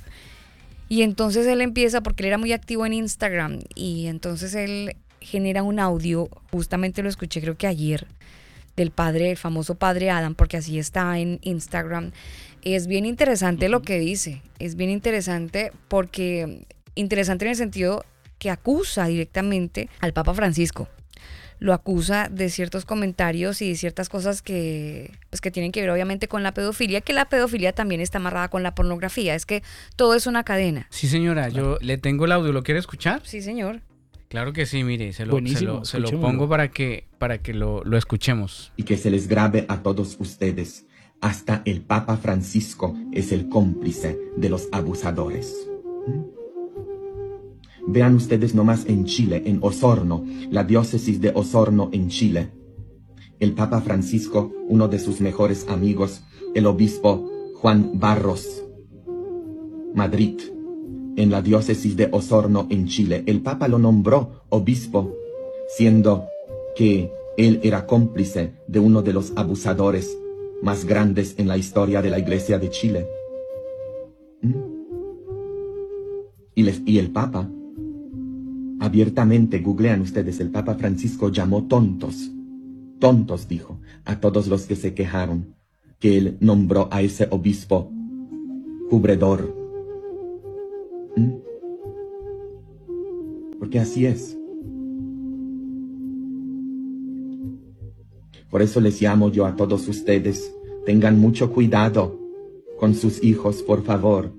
Y entonces él empieza, porque él era muy activo en Instagram, y entonces él genera un audio, justamente lo escuché creo que ayer, del padre, el famoso padre Adam, porque así está en Instagram. Es bien interesante lo que dice, es bien interesante porque, interesante en el sentido que acusa directamente al Papa Francisco lo acusa de ciertos comentarios y de ciertas cosas que, pues, que tienen que ver obviamente con la pedofilia, que la pedofilia también está amarrada con la pornografía, es que todo es una cadena. Sí, señora, yo le tengo el audio, ¿lo quiere escuchar? Sí, señor. Claro que sí, mire, se lo, se lo, pongo para que, para que lo, lo escuchemos. Y que se les grabe a todos ustedes. Hasta el Papa Francisco es el cómplice de los abusadores. ¿Mm? Vean ustedes nomás en Chile, en Osorno, la diócesis de Osorno en Chile. El Papa Francisco, uno de sus mejores amigos, el obispo Juan Barros, Madrid, en la diócesis de Osorno en Chile. El Papa lo nombró obispo, siendo que él era cómplice de uno de los abusadores más grandes en la historia de la Iglesia de Chile. ¿Mm? Y, y el Papa Abiertamente googlean ustedes, el Papa Francisco llamó tontos. Tontos, dijo, a todos los que se quejaron, que él nombró a ese obispo cubredor. ¿Mm? Porque así es. Por eso les llamo yo a todos ustedes. Tengan mucho cuidado con sus hijos, por favor.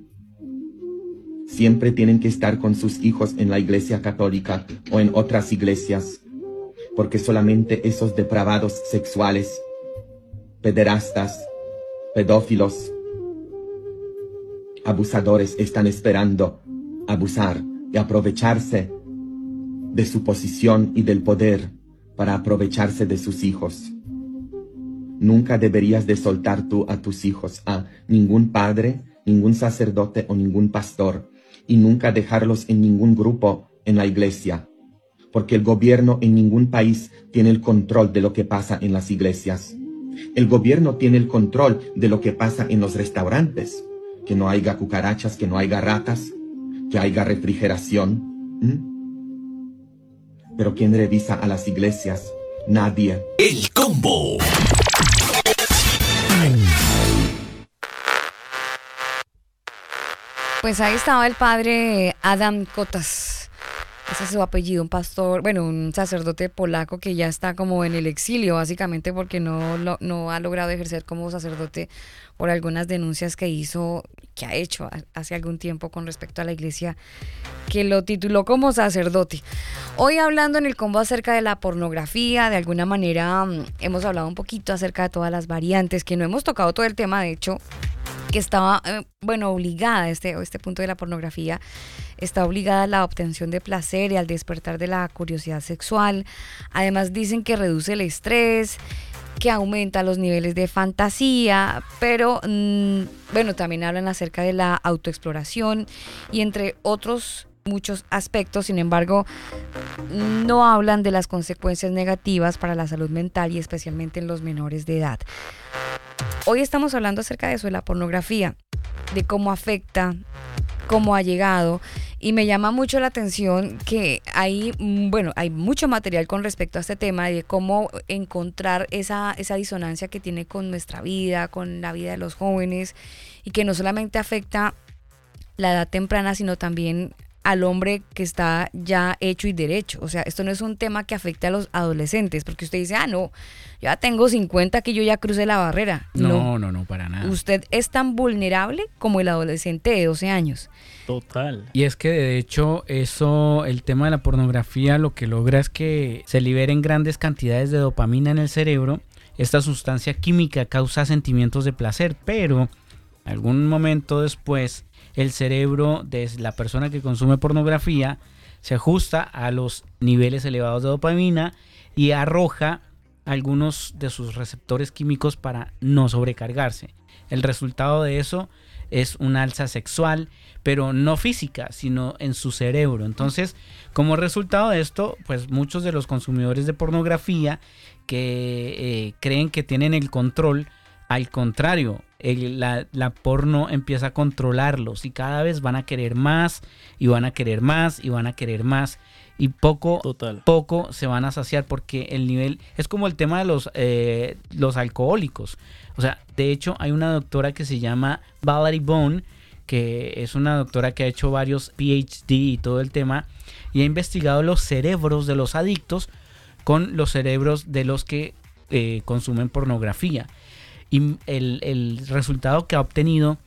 Siempre tienen que estar con sus hijos en la iglesia católica o en otras iglesias, porque solamente esos depravados sexuales, pederastas, pedófilos, abusadores están esperando abusar y aprovecharse de su posición y del poder para aprovecharse de sus hijos. Nunca deberías de soltar tú a tus hijos a ningún padre, ningún sacerdote o ningún pastor, y nunca dejarlos en ningún grupo en la iglesia, porque el gobierno en ningún país tiene el control de lo que pasa en las iglesias. El gobierno tiene el control de lo que pasa en los restaurantes, que no haya cucarachas, que no haya ratas, que haya refrigeración. Pero ¿quién revisa a las iglesias? Nadie. El combo. Pues ahí estaba el padre Adam Cotas. Ese es su apellido, un pastor, bueno, un sacerdote polaco que ya está como en el exilio, básicamente porque no, lo- no ha logrado ejercer como sacerdote por algunas denuncias que hizo, que ha hecho hace algún tiempo con respecto a la iglesia, que lo tituló como sacerdote. Hoy hablando en el combo acerca de la pornografía, de alguna manera mm, hemos hablado un poquito acerca de todas las variantes, que no hemos tocado todo el tema, de hecho, que estaba, eh, bueno, obligada, este, este punto de la pornografía, está obligada a la obtención de placer y al despertar de la curiosidad sexual. Además dicen que reduce el estrés, que aumenta los niveles de fantasía, pero mm, bueno, también hablan acerca de la autoexploración y entre otros muchos aspectos, sin embargo, no hablan de las consecuencias negativas para la salud mental y especialmente en los menores de edad. Hoy estamos hablando acerca de eso, de la pornografía, de cómo afecta, cómo ha llegado. Y me llama mucho la atención que hay, mm, bueno, hay mucho material con respecto a este tema de cómo encontrar esa, esa disonancia que tiene con nuestra vida, con la vida de los jóvenes, y que no solamente afecta la edad temprana, sino también al hombre que está ya hecho y derecho. O sea, esto no es un tema que afecte a los adolescentes, porque usted dice, ah, no, ya tengo 50 que yo ya crucé la barrera. No, no, no, para nada. Usted es tan vulnerable como el adolescente de 12 años. Total. Y es que de hecho eso, el tema de la pornografía lo que logra es que se liberen grandes cantidades de dopamina en el cerebro. Esta sustancia química causa sentimientos de placer, pero algún momento después el cerebro de la persona que consume pornografía se ajusta a los niveles elevados de dopamina y arroja algunos de sus receptores químicos para no sobrecargarse. El resultado de eso es un alza sexual, pero no física, sino en su cerebro. Entonces, como resultado de esto, pues muchos de los consumidores de pornografía que eh, creen que tienen el control, al contrario, el- la, la porno empieza a controlarlos y cada vez van a querer más y van a querer más y van a querer más y poco Total. poco se van a saciar porque el nivel es como el tema de los, eh, los alcohólicos. O sea, de hecho hay una doctora que se llama Valerie Bone, que es una doctora que ha hecho varios PhD y todo el tema, y ha investigado los cerebros de los adictos con los cerebros de los que eh, consumen pornografía. Y el, el resultado que ha obtenido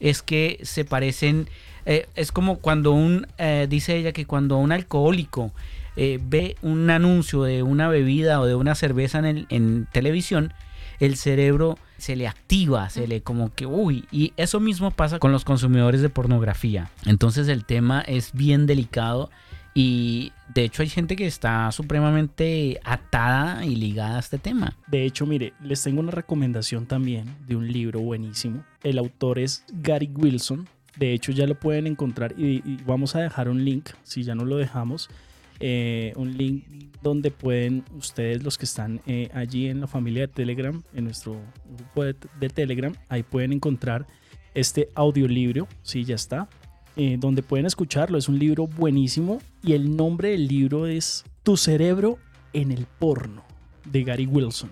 es que se parecen, eh, es como cuando un, eh, dice ella que cuando un alcohólico eh, ve un anuncio de una bebida o de una cerveza en, en televisión, el cerebro se le activa, se le como que, uy, y eso mismo pasa con los consumidores de pornografía. Entonces el tema es bien delicado y de hecho hay gente que está supremamente atada y ligada a este tema. De hecho, mire, les tengo una recomendación también de un libro buenísimo. El autor es Gary Wilson. De hecho, ya lo pueden encontrar y, vamos a dejar un link, si ya no lo dejamos, eh, un link donde pueden ustedes, los que están eh, allí en la familia de Telegram, en nuestro grupo de, Telegram, ahí pueden encontrar este audiolibro, sí, ya está, eh, donde pueden escucharlo. Es un libro buenísimo y el nombre del libro es Tu cerebro en el porno, de Gary Wilson.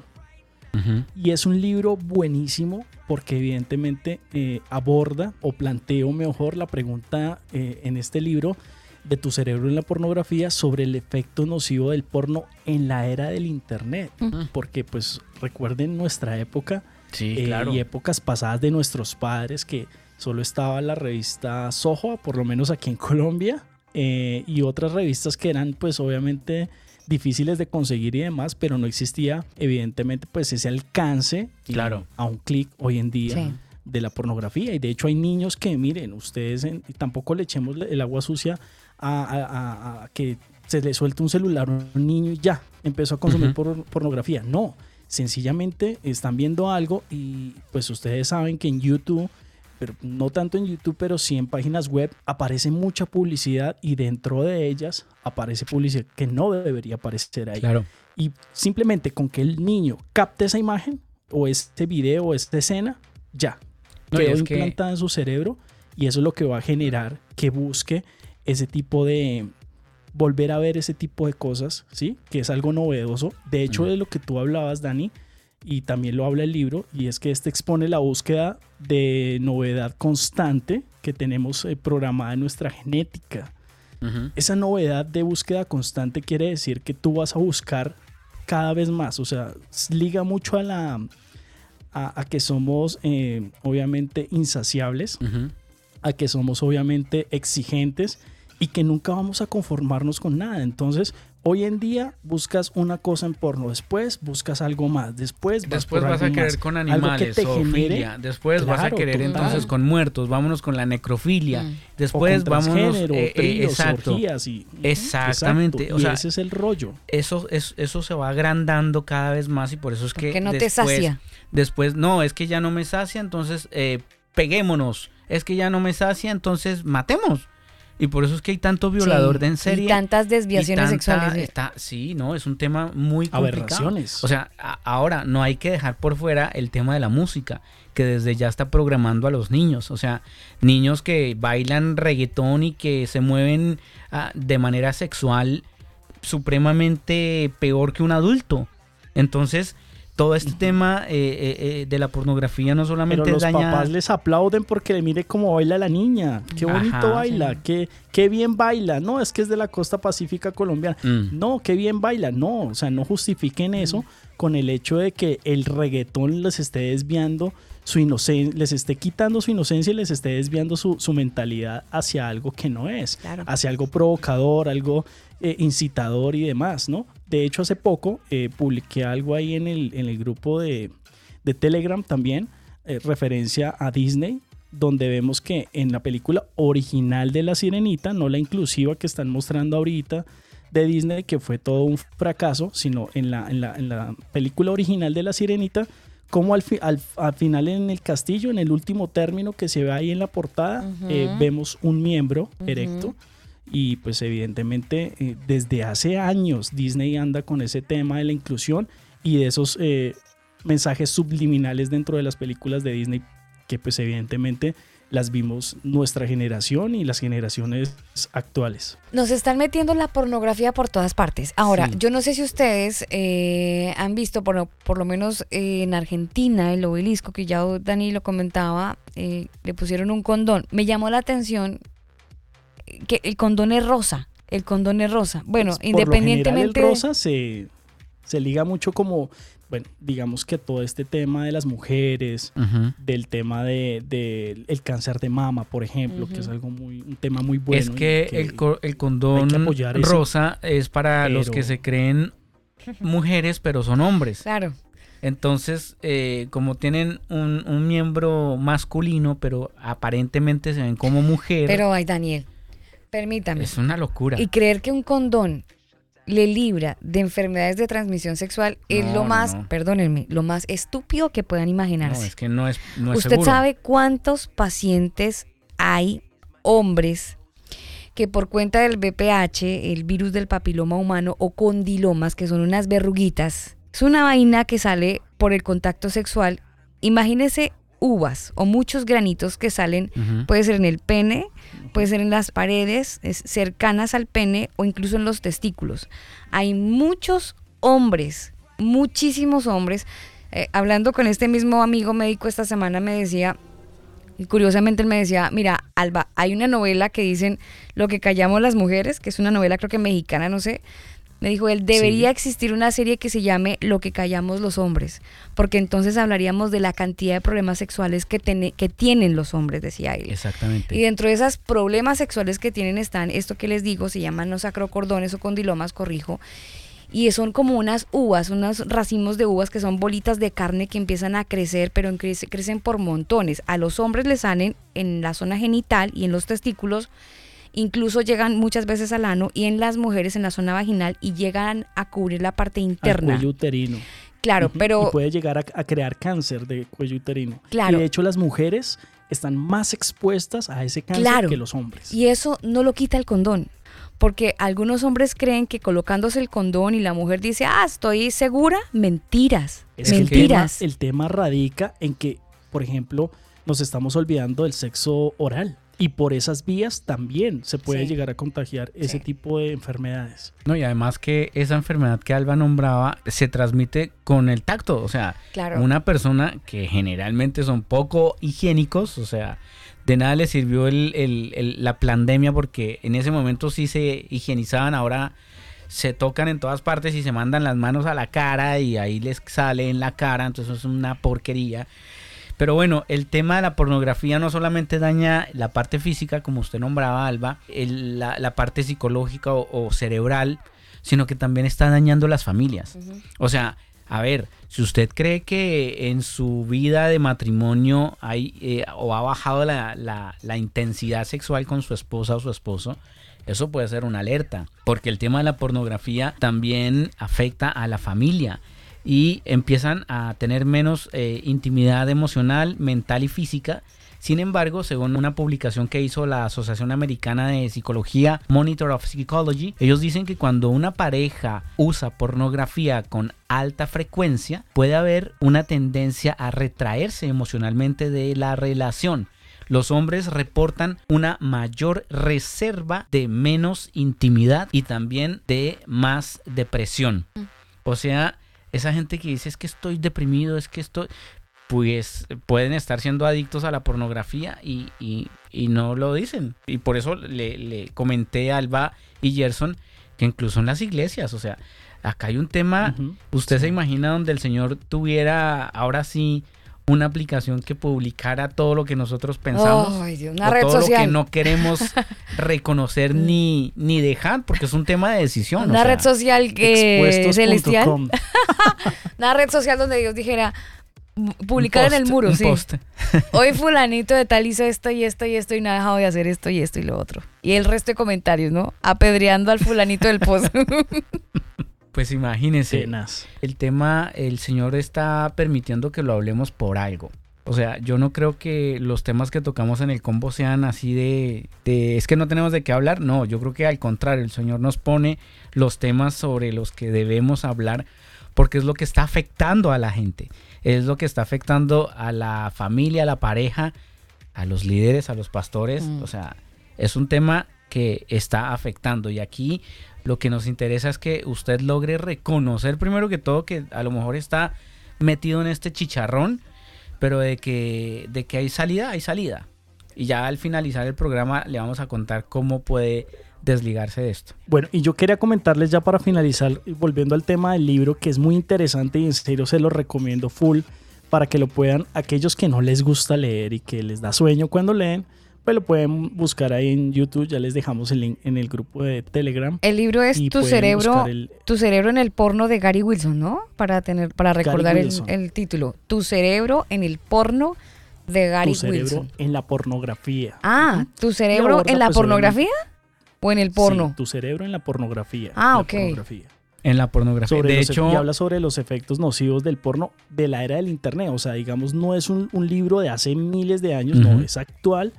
Y es un libro buenísimo porque evidentemente eh, aborda o plantea mejor la pregunta eh, en este libro de tu cerebro en la pornografía sobre el efecto nocivo del porno en la era del internet. Porque pues recuerden nuestra época Sí, eh, claro. y épocas pasadas de nuestros padres que solo estaba la revista Soho, por lo menos aquí en Colombia, eh, y otras revistas que eran pues obviamente difíciles de conseguir y demás, pero no existía evidentemente pues ese alcance eh, Claro. a un clic hoy en día Sí. de la pornografía y de hecho hay niños que miren ustedes en- tampoco le echemos el agua sucia a, a- a- a que se le suelte un celular a un niño y ya empezó a consumir por- pornografía no sencillamente están viendo algo y pues ustedes saben que en YouTube pero no tanto en YouTube, pero sí en páginas web aparece mucha publicidad y dentro de ellas aparece publicidad que no debería aparecer ahí. Claro. Y simplemente con que el niño capte esa imagen o este video o esta escena, ya. No, quedó que- implantada en su cerebro y eso es lo que va a generar que busque ese tipo de volver a ver ese tipo de cosas, ¿sí? Que es algo novedoso. De hecho, Ujú. de lo que tú hablabas, Dani, y también lo habla el libro, y es que este expone la búsqueda de novedad constante que tenemos eh, programada en nuestra genética. Esa novedad de búsqueda constante quiere decir que tú vas a buscar cada vez más, o sea, liga mucho a la a, a que somos eh, obviamente insaciables, a que somos obviamente exigentes y que nunca vamos a conformarnos con nada. Entonces, hoy en día buscas una cosa en porno, después buscas algo más, después vas Después por vas a querer más. con animales, te zoofilia. Después vas a querer total. entonces con muertos. Vámonos con la necrofilia. Mm. Después o con vámonos. eh, eh, exacto. y Exactamente, exacto, o y sea, ese es el rollo. Eso, es- eso se va agrandando cada vez más y por eso es que. No te después, sacia. Después, no, es que ya no me sacia, entonces eh, peguémonos. Es que ya no me sacia, entonces matemos. Y por eso es que hay tanto violador Sí, de en serie. Y tantas y desviaciones tanta- sexuales. eh. Está, sí, no, es un tema muy complicado. Aberraciones. O sea, a- ahora no hay que dejar por fuera el tema de la música, que desde ya está programando a los niños. O sea, niños que bailan reggaetón y que se mueven ah, de manera sexual supremamente peor que un adulto. Entonces, todo este tema eh, eh, eh, de la pornografía no Pero solamente los daña... papás les aplauden porque le mire cómo baila la niña. Qué bonito Ajá, baila, sí. qué, qué bien baila. No, es que es de la costa pacífica colombiana. Mm. No, qué bien baila. No, o sea, no justifiquen eso con el hecho de que el reggaetón les esté desviando su inocencia, les esté quitando su inocencia y les esté desviando su, su mentalidad hacia algo que no es, Claro. hacia algo provocador, algo eh, incitador y demás, ¿no? De hecho, hace poco eh, publiqué algo ahí en el, en el grupo de, de Telegram también, eh, referencia a Disney, donde vemos que en la película original de La Sirenita, no la inclusiva que están mostrando ahorita de Disney, que fue todo un fracaso, sino en la, en la, en la película original de La Sirenita, como al, fi- al, al final en el castillo, en el último término que se ve ahí en la portada, eh, vemos un miembro erecto. Y pues evidentemente eh, desde hace años Disney anda con ese tema de la inclusión y de esos eh, mensajes subliminales dentro de las películas de Disney que pues evidentemente las vimos nuestra generación y las generaciones actuales. Nos están metiendo la pornografía por todas partes. Ahora, Sí. yo no sé si ustedes eh, han visto, por lo, por lo menos eh, en Argentina, el obelisco, que ya Dani lo comentaba, eh, le pusieron un condón. Me llamó la atención que el condón es rosa. El condón es rosa. Bueno, Pues, por lo independientemente. general, el rosa se, se liga mucho como, bueno, digamos que todo este tema de las mujeres, del tema de, de el cáncer de mama, por ejemplo, que es algo muy, un tema muy bueno. es que, el, co- el condón ese, rosa es para los que se creen mujeres pero son hombres. Claro. Entonces, eh, como tienen un, un miembro masculino pero aparentemente se ven como mujer, Pero, ay, Daniel, permítame. es una locura. Y creer que un condón le libra de enfermedades de transmisión sexual es No, lo no, más, no. perdónenme, lo más estúpido que puedan no, imaginarse. es que no es, no es ¿Usted seguro. sabe cuántos pacientes hay, hombres, que por cuenta del BPH, el virus del papiloma humano, o condilomas, que son unas verruguitas, es una vaina que sale por el contacto sexual. Imagínese uvas o muchos granitos que salen, puede ser en el pene, puede ser en las paredes es- cercanas al pene o incluso en los testículos. Hay muchos hombres, muchísimos hombres. eh, hablando con este mismo amigo médico esta semana me decía, Y curiosamente él me decía, mira, Alba, hay una novela que dicen Lo que callamos las mujeres, que es una novela creo que mexicana, no sé. Me dijo él, debería existir una serie que se llame Lo que callamos los hombres, porque entonces hablaríamos de la cantidad de problemas sexuales que, que tienen los hombres, decía él. Exactamente. Y dentro de esos problemas sexuales que tienen están, esto que les digo, se llaman los acrocordones o condilomas, corrijo, y son como unas uvas, unos racimos de uvas que son bolitas de carne que empiezan a crecer, pero crecen por montones. A los hombres les salen en la zona genital y en los testículos, incluso llegan muchas veces al ano y en las mujeres en la zona vaginal y llegan a cubrir la parte interna. Al cuello uterino. Claro, pero... Y puede llegar a, crear cáncer de cuello uterino. Claro. Y de hecho las mujeres están más expuestas a ese cáncer que los hombres. Y eso no lo quita el condón porque algunos hombres creen que colocándose el condón y la mujer dice, ah, estoy segura, mentiras, mentiras. el, tema, radica en que, por ejemplo, nos estamos olvidando del sexo oral. Y por esas vías también se puede llegar a contagiar ese tipo de enfermedades. No, y además que esa enfermedad que Alba nombraba se transmite con el tacto. O sea, una persona que generalmente son poco higiénicos, o sea, de nada le sirvió la pandemia porque en ese momento sí se higienizaban, ahora se tocan en todas partes y se mandan las manos a la cara y ahí les sale en la cara, entonces es una porquería. Pero bueno, el tema de la pornografía no solamente daña la parte física, como usted nombraba, Alba, la, parte psicológica o, cerebral, sino que también está dañando las familias. O sea, a ver, si usted cree que en su vida de matrimonio hay eh, o ha bajado la, la, intensidad sexual con su esposa o su esposo, eso puede ser una alerta, porque el tema de la pornografía también afecta a la familia y empiezan a tener menos eh, intimidad emocional, mental y física sin embargo, según una publicación que hizo la Asociación Americana de Psicología, Monitor of Psychology, ellos dicen que cuando una pareja usa pornografía con alta frecuencia, puede haber una tendencia a retraerse emocionalmente de la relación los hombres reportan una mayor reserva de menos intimidad y también de más depresión. Mm. O sea, esa gente que dice es que estoy deprimido, es que estoy pues pueden estar siendo adictos a la pornografía y, no lo dicen. Y por eso le, comenté a Alba y Gerson que incluso en las iglesias, o sea, acá hay un tema, usted se imagina donde el Señor tuviera ahora sí una aplicación que publicara todo lo que nosotros pensamos, una red todo lo que no queremos reconocer ni, ni dejar, porque es un tema de decisión. Una red social que celestial. una red social donde Dios dijera, publicar en el muro, sí. Hoy fulanito de tal hizo esto y esto y esto y no ha dejado de hacer esto y esto y lo otro. Y el resto de comentarios, ¿no? Apedreando al fulanito del post. Pues imagínense, el tema, el Señor está permitiendo que lo hablemos por algo. O sea, yo no creo que los temas que tocamos en el combo sean así de, de, es que no tenemos de qué hablar. No, yo creo que al contrario, el Señor nos pone los temas sobre los que debemos hablar porque es lo que está afectando a la gente es lo que está afectando a la familia, a la pareja, a los líderes, a los pastores. Mm. O sea, es un tema que está afectando. Y aquí lo que nos interesa es que usted logre reconocer primero que todo que a lo mejor está metido en este chicharrón, pero de que, de que hay salida, hay salida. Y ya al finalizar el programa le vamos a contar cómo puede desligarse de esto. Bueno, y yo quería comentarles ya para finalizar, volviendo al tema del libro, que es muy interesante y en serio se lo recomiendo full para que lo puedan, aquellos que no les gusta leer y que les da sueño cuando leen, pues lo pueden buscar ahí en YouTube, ya les dejamos el link en el grupo de Telegram. El libro es Tu cerebro, Tu cerebro en el porno de Gary Wilson, ¿no? Para tener, para recordar el, título. Tu cerebro en el porno de Gary Wilson. Tu cerebro en la pornografía. Ah, tu cerebro en la pues, pornografía. ¿O en el porno? tu cerebro en la pornografía. Ah, ok. En la pornografía. de hecho, y habla sobre los efectos nocivos del porno de la era del Internet. O sea, digamos, no es un, libro de hace miles de años, no, es actual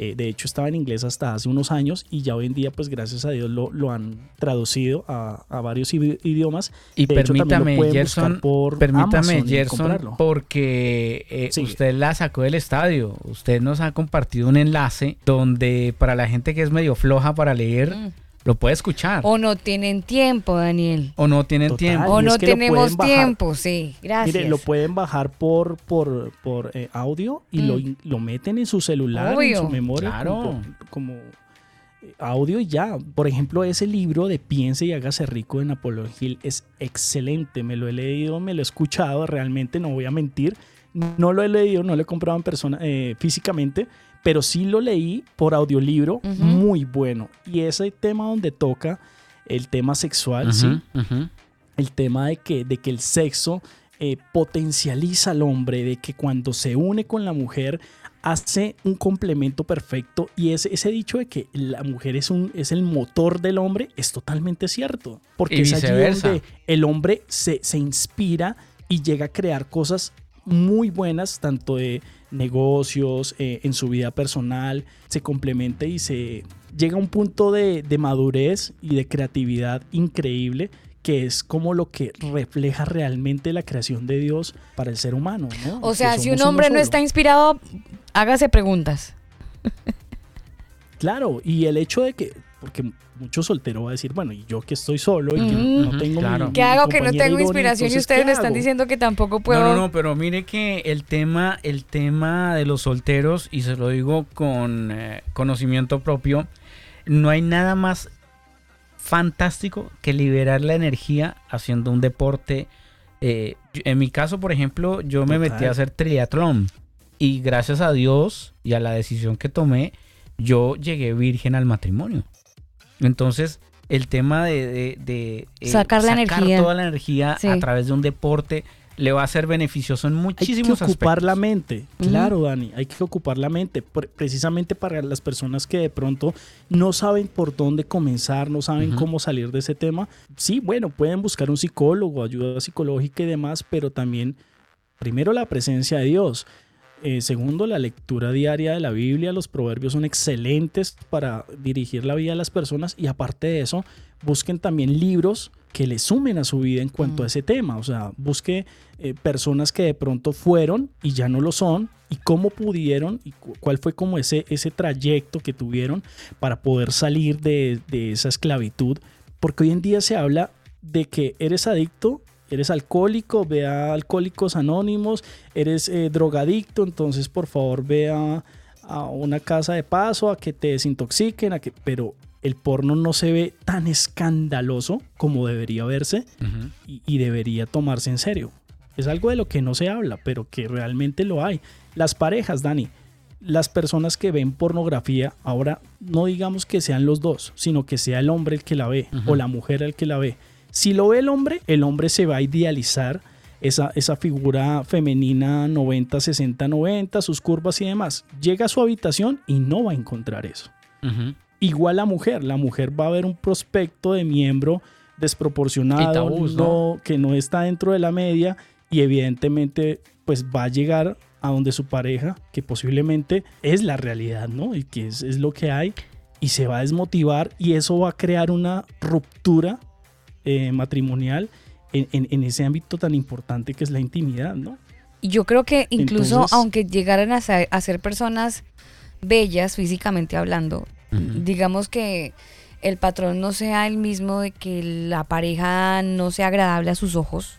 eh, de hecho, estaba en inglés hasta hace unos años y ya hoy en día, pues gracias a Dios, lo, han traducido a, varios idiomas. Y permítame, Gerson, por permítame, Gerson, porque eh, usted la sacó del estadio. Usted nos ha compartido un enlace donde para la gente que es medio floja para leer, mm. Lo puede escuchar. O no tienen tiempo, Daniel. O no tienen Total. tiempo. O no es que lo tenemos tiempo, sí. Gracias. Mire, lo pueden bajar por, por, por eh, audio y lo, Mm. lo meten en su celular, en su memoria, Claro. como, como, eh, audio y ya. Por ejemplo, ese libro de Piense y hágase rico de Napoleón Hill es excelente. Me lo he leído, me lo he escuchado, realmente no voy a mentir. No lo he leído, no lo he comprado en persona, eh, físicamente, pero sí lo leí por audiolibro, muy bueno. Y ese tema donde toca el tema sexual, ¿sí? el tema de que, de que el sexo eh, potencializa al hombre, de que cuando se une con la mujer hace un complemento perfecto. Y ese, ese dicho de que la mujer es, un, es el motor del hombre es totalmente cierto, porque es allí donde el hombre se, se inspira y llega a crear cosas muy buenas, tanto de negocios, eh, en su vida personal, se complementa y se llega a un punto de, de madurez y de creatividad increíble que es como lo que refleja realmente la creación de Dios para el ser humano. ¿no? o sea, si un hombre no está inspirado, hágase preguntas. Claro, y el hecho de que, porque mucho soltero va a decir, bueno, y yo que estoy solo y que no, tengo claro. mi- ¿Qué mi hago que no tengo inspiración y ustedes ¿qué me están diciendo que tampoco puedo? No, no, no, pero mire que el tema, el tema de los solteros, y se lo digo con eh, conocimiento propio, no hay nada más fantástico que liberar la energía haciendo un deporte. Eh, en mi caso, por ejemplo, yo me metí a hacer triatlón y gracias a Dios y a la decisión que tomé, yo llegué virgen al matrimonio. Entonces, el tema de, de- de, eh, Sacar la energía. toda la energía Sí. a través de un deporte le va a ser beneficioso en Hay que muchísimos ocupar aspectos. la mente, claro, Dani, hay que ocupar la mente, precisamente para las personas que de pronto no saben por dónde comenzar, no saben cómo salir de ese tema. Sí, bueno, pueden buscar un psicólogo, ayuda psicológica y demás, pero también, primero, la presencia de Dios. Eh, segundo, la lectura diaria de la Biblia, los proverbios son excelentes para dirigir la vida de las personas y aparte de eso, busquen también libros que le sumen a su vida en cuanto Mm. a ese tema. O sea, busque eh, personas que de pronto fueron y ya no lo son y cómo pudieron y cu- cuál fue como ese, ese trayecto que tuvieron para poder salir de, de esa esclavitud. Porque hoy en día se habla de que eres adicto, eres alcohólico, ve a Alcohólicos Anónimos, eres eh, drogadicto, entonces por favor ve a, a una casa de paso a que te desintoxiquen, a que, pero el porno no se ve tan escandaloso como debería verse y, y debería tomarse en serio. Es algo de lo que no se habla, pero que realmente lo hay. Las parejas, Dani, las personas que ven pornografía, ahora no digamos que sean los dos, sino que sea el hombre el que la ve o la mujer el que la ve. Si lo ve el hombre, el hombre se va a idealizar esa, esa figura femenina 90, 60, 90, sus curvas y demás. Llega a su habitación y no va a encontrar eso. Igual la mujer, la mujer va a ver un prospecto de miembro desproporcionado, tabús, no, que no está dentro de la media y evidentemente pues va a llegar a donde su pareja, que posiblemente es la realidad, ¿no? Y que es, es lo que hay y se va a desmotivar y eso va a crear una ruptura eh, matrimonial en, en- en ese ámbito tan importante que es la intimidad, ¿no? Y yo creo que incluso Entonces- aunque llegaran a ser, a ser personas bellas físicamente hablando, digamos que el patrón no sea el mismo de que la pareja no sea agradable a sus ojos,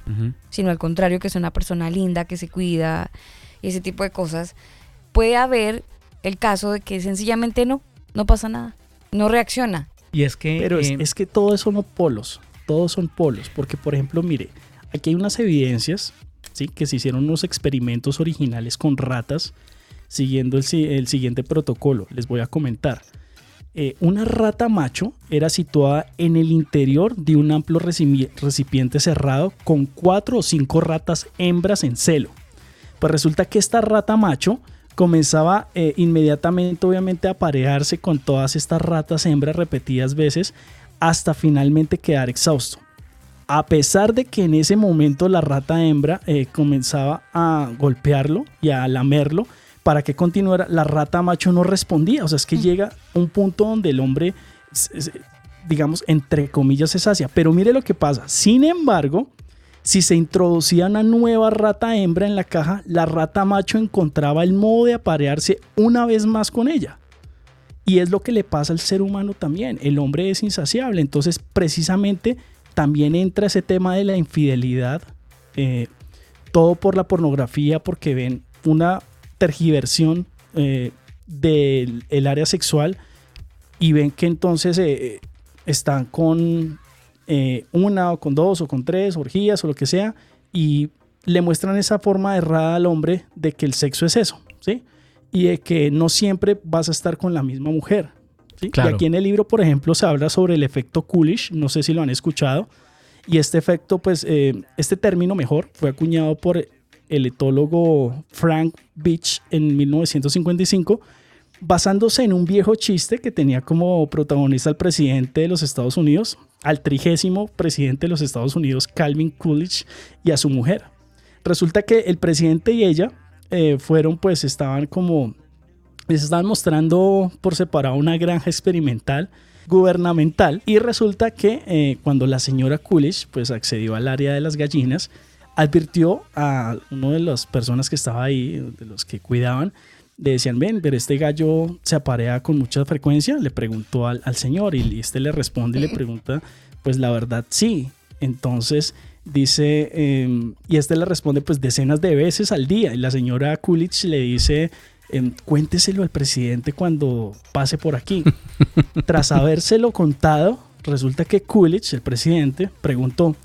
sino al contrario, que sea una persona linda, que se cuida y ese tipo de cosas, puede haber el caso de que sencillamente no, no pasa nada, no reacciona. Y es que... Pero es, eh, es que todo eso son polos, todos son polos, porque por ejemplo, mire, aquí hay unas evidencias, ¿sí? Que se hicieron unos experimentos originales con ratas, siguiendo el, si- el siguiente protocolo, les voy a comentar. Eh, una rata macho era situada en el interior de un amplio recipiente cerrado con cuatro o cinco ratas hembras en celo. Pues resulta que esta rata macho comenzaba eh, inmediatamente obviamente a aparearse con todas estas ratas hembras repetidas veces hasta finalmente quedar exhausto. A pesar de que en ese momento la rata hembra eh, comenzaba a golpearlo y a lamerlo para que continuara, la rata macho no respondía. O sea, es que llega un punto donde el hombre, digamos, entre comillas, se sacia. Pero mire lo que pasa. Sin embargo, si se introducía una nueva rata hembra en la caja, la rata macho encontraba el modo de aparearse una vez más con ella. Y es lo que le pasa al ser humano también. El hombre es insaciable. Entonces, precisamente, también entra ese tema de la infidelidad. eh, todo por la pornografía, porque ven una tergiversión eh, del el área sexual y ven que entonces eh, están con eh, una o con dos o con tres orgías o lo que sea y le muestran esa forma errada al hombre de que el sexo es eso, ¿sí? Y de que no siempre vas a estar con la misma mujer. ¿sí? Claro. Y aquí en el libro, por ejemplo, se habla sobre el efecto Coolidge, no sé si lo han escuchado, y este efecto, pues, eh, este término mejor fue acuñado por el etólogo Frank Beach en 1955, basándose en un viejo chiste que tenía como protagonista al presidente de los Estados Unidos, al trigésimo presidente de los Estados Unidos, Calvin Coolidge, y a su mujer. Resulta que el presidente y ella eh, fueron, pues, estaban como, les estaban mostrando por separado una granja experimental gubernamental y resulta que eh, cuando la señora Coolidge pues accedió al área de las gallinas advirtió a uno de las personas que estaba ahí de los que cuidaban le decían ven pero este gallo se aparea con mucha frecuencia le preguntó al, al señor y este le responde y le pregunta pues la verdad sí. Entonces dice eh, y este le responde pues decenas de veces al día y la señora Coolidge le dice em, cuénteselo al presidente cuando pase por aquí. Tras habérselo contado, resulta que Coolidge, el presidente, preguntó,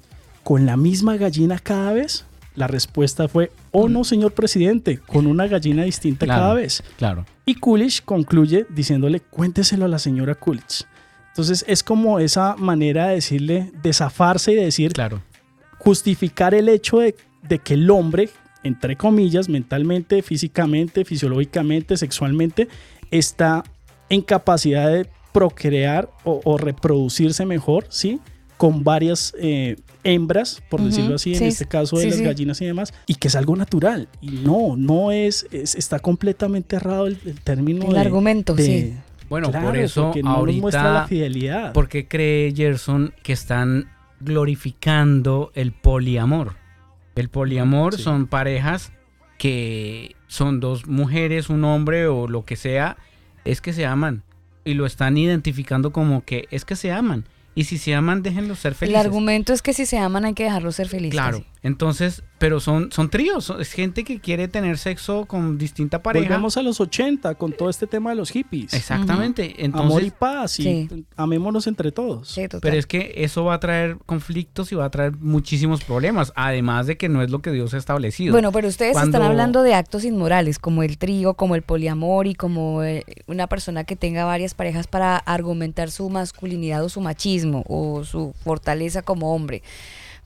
¿con la misma gallina cada vez? La respuesta fue, oh no, señor presidente, con una gallina distinta Claro. cada vez. Claro. Y Coolidge concluye diciéndole, cuénteselo a la señora Coolidge. Entonces es como esa manera de decirle, de zafarse y de decir, Claro. Justificar el hecho de, de que el hombre, entre comillas, mentalmente, físicamente, fisiológicamente, sexualmente, está en capacidad de procrear o, o reproducirse mejor, ¿sí? Con varias eh, hembras, por decirlo así, en este caso de sí, las sí. gallinas y demás, y que es algo natural. Y no, no es, es- está completamente errado el, el término El de- argumento, de- sí. Bueno, Claro, por eso porque no nos muestra la ahorita, fidelidad. ¿por qué cree Gerson que están glorificando el poliamor? El poliamor Sí. son parejas que son dos mujeres, un hombre o lo que sea, es que se aman y lo están identificando como que es que se aman. Y si se aman, déjenlos ser El felices. argumento es que si se aman hay que dejarlos ser felices. Claro, entonces, pero son, son tríos, es gente que quiere tener sexo con distinta pareja. Volvemos a los 80 con todo este tema de los hippies. Exactamente, entonces, Amor y paz y Sí. amémonos entre todos. Sí. Pero es que eso va a traer conflictos y va a traer muchísimos problemas, además de que no es lo que Dios ha establecido. Bueno, pero ustedes Cuando- están hablando de actos inmorales, como el trío, como el poliamor y como eh, una persona que tenga varias parejas para argumentar su masculinidad o su machismo o su fortaleza como hombre.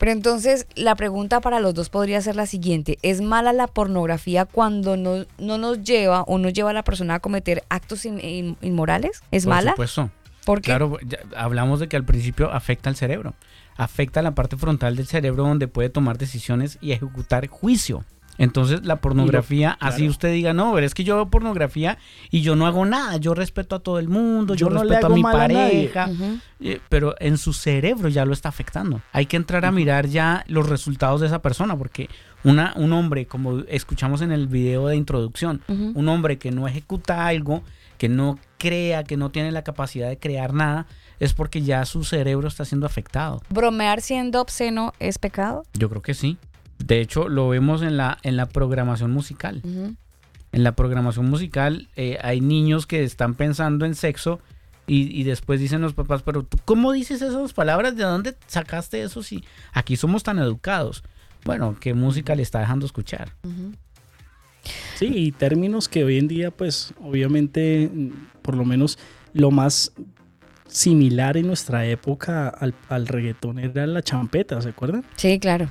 Pero entonces la pregunta para los dos podría ser la siguiente. ¿Es mala la pornografía cuando no, no nos lleva o no lleva a la persona a cometer actos in- in- inmorales? ¿Es Por mala? supuesto. ¿Por qué? Claro, hablamos de que al principio afecta al cerebro. Afecta la parte frontal del cerebro donde puede tomar decisiones y ejecutar juicio. Entonces la pornografía, así claro. usted diga, no, pero es que yo veo pornografía y yo no hago nada, yo respeto a todo el mundo, yo, Yo no le respeto a mi mal a nadie. pareja, eh, pero en su cerebro ya lo está afectando. Hay que entrar a mirar ya los resultados de esa persona, porque una, un hombre, como escuchamos en el video de introducción, un hombre que no ejecuta algo, que no crea, que no tiene la capacidad de crear nada, es porque ya su cerebro está siendo afectado. ¿Bromear siendo obsceno es pecado? Yo creo que sí. De hecho, lo vemos en la, en la programación musical. En la programación musical eh, hay niños que están pensando en sexo y, y después dicen los papás, pero ¿tú cómo dices esas palabras? ¿De dónde sacaste eso? Si aquí somos tan educados. Bueno, ¿qué música le está dejando escuchar? Sí, y términos que hoy en día, pues, obviamente, por lo menos lo más similar en nuestra época al, al reggaetón era la champeta, ¿se acuerdan? Sí, claro.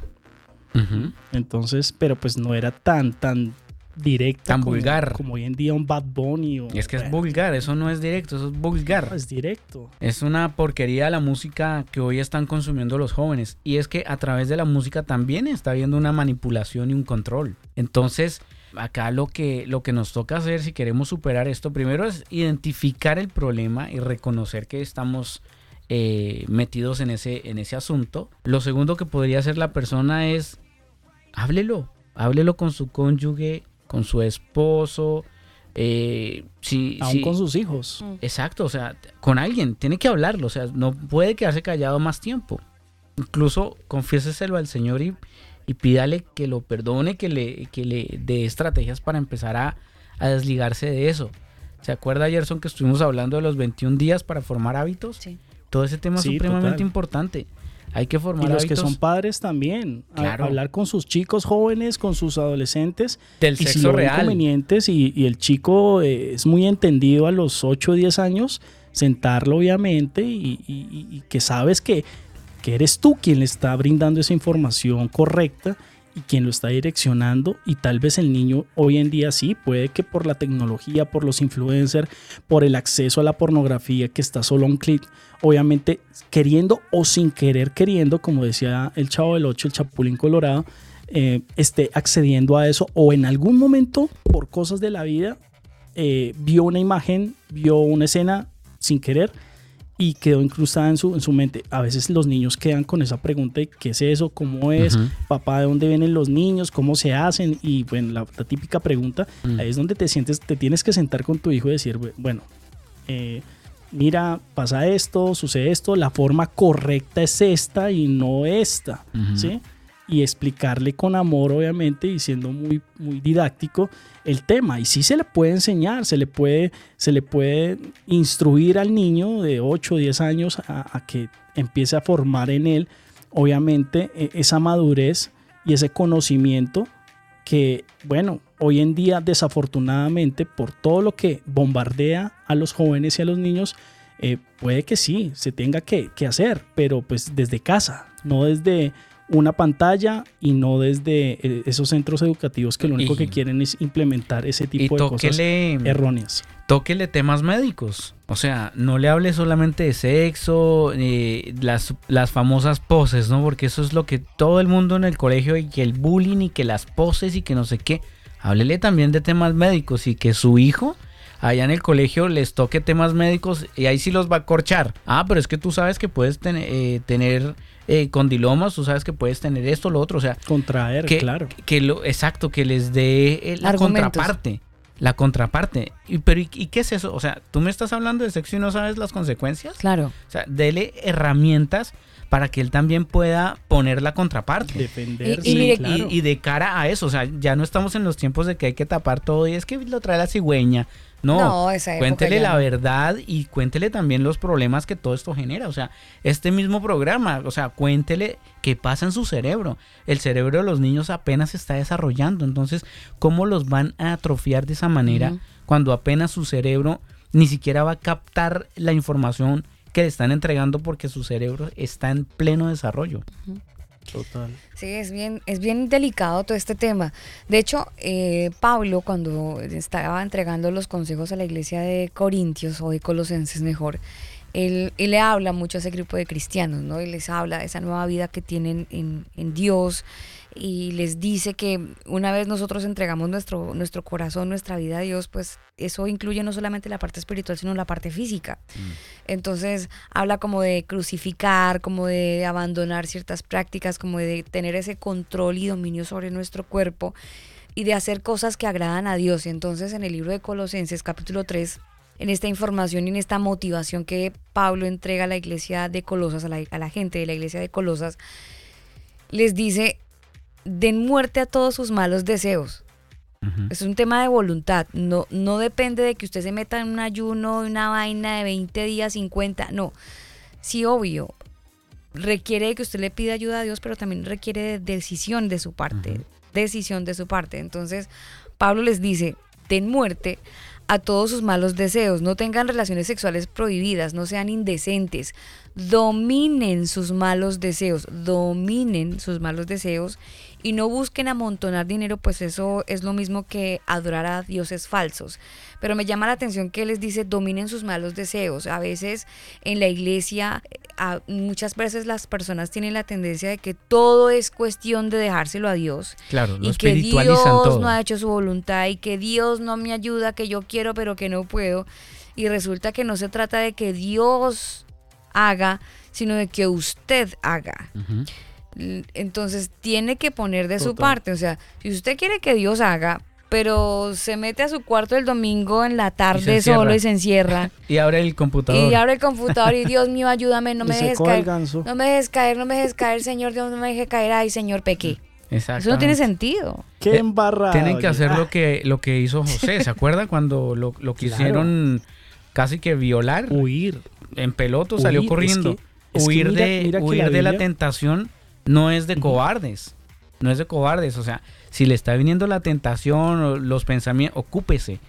Entonces, pero pues no era tan, tan directa. Tan como- vulgar. Como hoy en día un Bad Bunny o... Es que es bueno, vulgar, eso no es directo, eso es vulgar. Es directo. Es una porquería la música que hoy están consumiendo los jóvenes. Y es que a través de la música también está habiendo una manipulación y un control. Entonces, acá lo que, lo que nos toca hacer si queremos superar esto, primero es identificar el problema y reconocer que estamos eh, metidos en ese, en ese asunto. Lo segundo que podría hacer la persona es, háblelo, háblelo con su cónyuge, con su esposo. Eh, si, Aún si- con sus hijos. Exacto, o sea, con alguien, tiene que hablarlo, o sea, no puede quedarse callado más tiempo. Incluso confiéseselo al Señor y, y pídale que lo perdone, que le, que le dé estrategias para empezar a, a desligarse de eso. ¿Se acuerda, Gerson, que estuvimos hablando de los 21 días para formar hábitos? Sí. Todo ese tema Sí, es supremamente total. importante. Hay que Y formar los que son padres también. a- Claro. hablar con sus chicos jóvenes, con sus adolescentes. del y si sexo lo ven real. convenientes y, y el chico eh, es muy entendido a los 8 o 10 años, sentarlo obviamente y, y- y- y que sabes que, que eres tú quien le está brindando esa información correcta y quien lo está direccionando y tal vez el niño hoy en día sí, puede que por la tecnología, por los influencers, por el acceso a la pornografía que está solo a un clic, obviamente queriendo o sin querer queriendo, como decía el chavo del 8, el chapulín colorado, eh, esté accediendo a eso o en algún momento por cosas de la vida eh, vio una imagen, vio una escena sin querer y quedó incrustada en su, en su mente. A veces los niños quedan con esa pregunta de qué es eso, cómo es, papá, de dónde vienen los niños, cómo se hacen y bueno, la, la típica pregunta, Mm. ahí es donde te sientes, te tienes que sentar con tu hijo y decir, "Bu- bueno, eh, mira, pasa esto, sucede esto, la forma correcta es esta y no esta. ¿sí? Y explicarle con amor, obviamente, y siendo muy, muy didáctico el tema. Y sí se le puede enseñar, se le puede, se le puede instruir al niño de 8 o 10 años a, a que empiece a formar en él, obviamente, e- esa madurez y ese conocimiento que, bueno, hoy en día desafortunadamente por todo lo que bombardea a los jóvenes y a los niños, eh, puede que sí, se tenga que, que hacer, pero pues desde casa, no desde una pantalla y no desde eh, esos centros educativos que lo único Y- que quieren es implementar ese tipo de cosas tóquele, erróneas. tóquele temas médicos. O sea, no le hable solamente de sexo, eh, las, las famosas poses, ¿no? Porque eso es lo que todo el mundo en el colegio y que el bullying y que las poses y que no sé qué. Háblele también de temas médicos y que su hijo allá en el colegio les toque temas médicos y ahí sí los va a corchar. Ah, pero es que tú sabes que puedes ten- eh, tener eh, condilomas, tú sabes que puedes tener esto, lo otro. O sea, Contraer, que, claro. que lo, exacto, que les dé eh, la Argumentos. contraparte. La contraparte. Y, pero ¿y, y qué es eso? O sea, tú me estás hablando de sexo y no sabes las consecuencias. Claro. O sea, dele herramientas para que él también pueda poner la contraparte. Defenderse, Y- claro. Y, y de cara a eso, o sea, ya no estamos en los tiempos de que hay que tapar todo y es que lo trae la cigüeña. No, No, esa época cuéntele la no. verdad y cuéntele también los problemas que todo esto genera. O sea, este mismo programa, o sea, cuéntele qué pasa en su cerebro. El cerebro de los niños apenas se está desarrollando. Entonces, ¿cómo los van a atrofiar de esa manera cuando apenas su cerebro ni siquiera va a captar la información que le están entregando porque su cerebro está en pleno desarrollo? Total. Sí, es bien, es bien delicado todo este tema. De hecho, eh, Pablo, cuando estaba entregando los consejos a la iglesia de Corintios o de Colosenses mejor, él, él le habla mucho a ese grupo de cristianos, ¿no? Y les habla de esa nueva vida que tienen en, en Dios y les dice que una vez nosotros entregamos nuestro, nuestro corazón, nuestra vida a Dios, pues eso incluye no solamente la parte espiritual, sino la parte física. Entonces habla como de crucificar, como de abandonar ciertas prácticas, como de tener ese control y dominio sobre nuestro cuerpo y de hacer cosas que agradan a Dios. Y entonces en el libro de Colosenses capítulo 3, en esta información y en esta motivación que Pablo entrega a la iglesia de Colosas, a la, a la gente de la iglesia de Colosas, les dice, den muerte a todos sus malos deseos. Es un tema de voluntad. No, no depende de que usted se meta en un ayuno, una vaina de 20 días, 50. No. Sí, obvio. Requiere de que usted le pida ayuda a Dios, pero también requiere de decisión de su parte. Decisión de su parte. Entonces, Pablo les dice, den muerte a todos sus malos deseos, no tengan relaciones sexuales prohibidas, no sean indecentes, dominen sus malos deseos, dominen sus malos deseos y no busquen amontonar dinero, pues eso es lo mismo que adorar a dioses falsos. Pero me llama la atención que les dice dominen sus malos deseos. A veces en la iglesia, a- muchas veces las personas tienen la tendencia de que todo es cuestión de dejárselo a Dios Claro, lo y que Dios todo. no ha hecho su voluntad y que Dios no me ayuda, que yo quiero pero que no puedo. Y resulta que no se trata de que Dios haga, sino de que usted haga. L- Entonces tiene que poner de su parte. O sea, si usted quiere que Dios haga, pero se mete a su cuarto el domingo en la tarde solo y se encierra. Y abre el computador. Y abre el computador y Dios mío, ayúdame, no Y me dejes caer. ganso. No me dejes caer, no me dejes caer, Señor Dios, no me dejes caer. Ay, Señor, pequé. Eso no tiene sentido. Qué Eh, embarrada. Tienen que hacer Ah, lo que, lo que hizo José, ¿se acuerda? Cuando lo, lo quisieron casi que violar. Huir. En peloto salió es corriendo. que- es que huir mira- de, mira huir la de la tentación no es de cobardes. No es de cobardes. O sea, si le está viniendo la tentación o los pensamientos, ocúpese.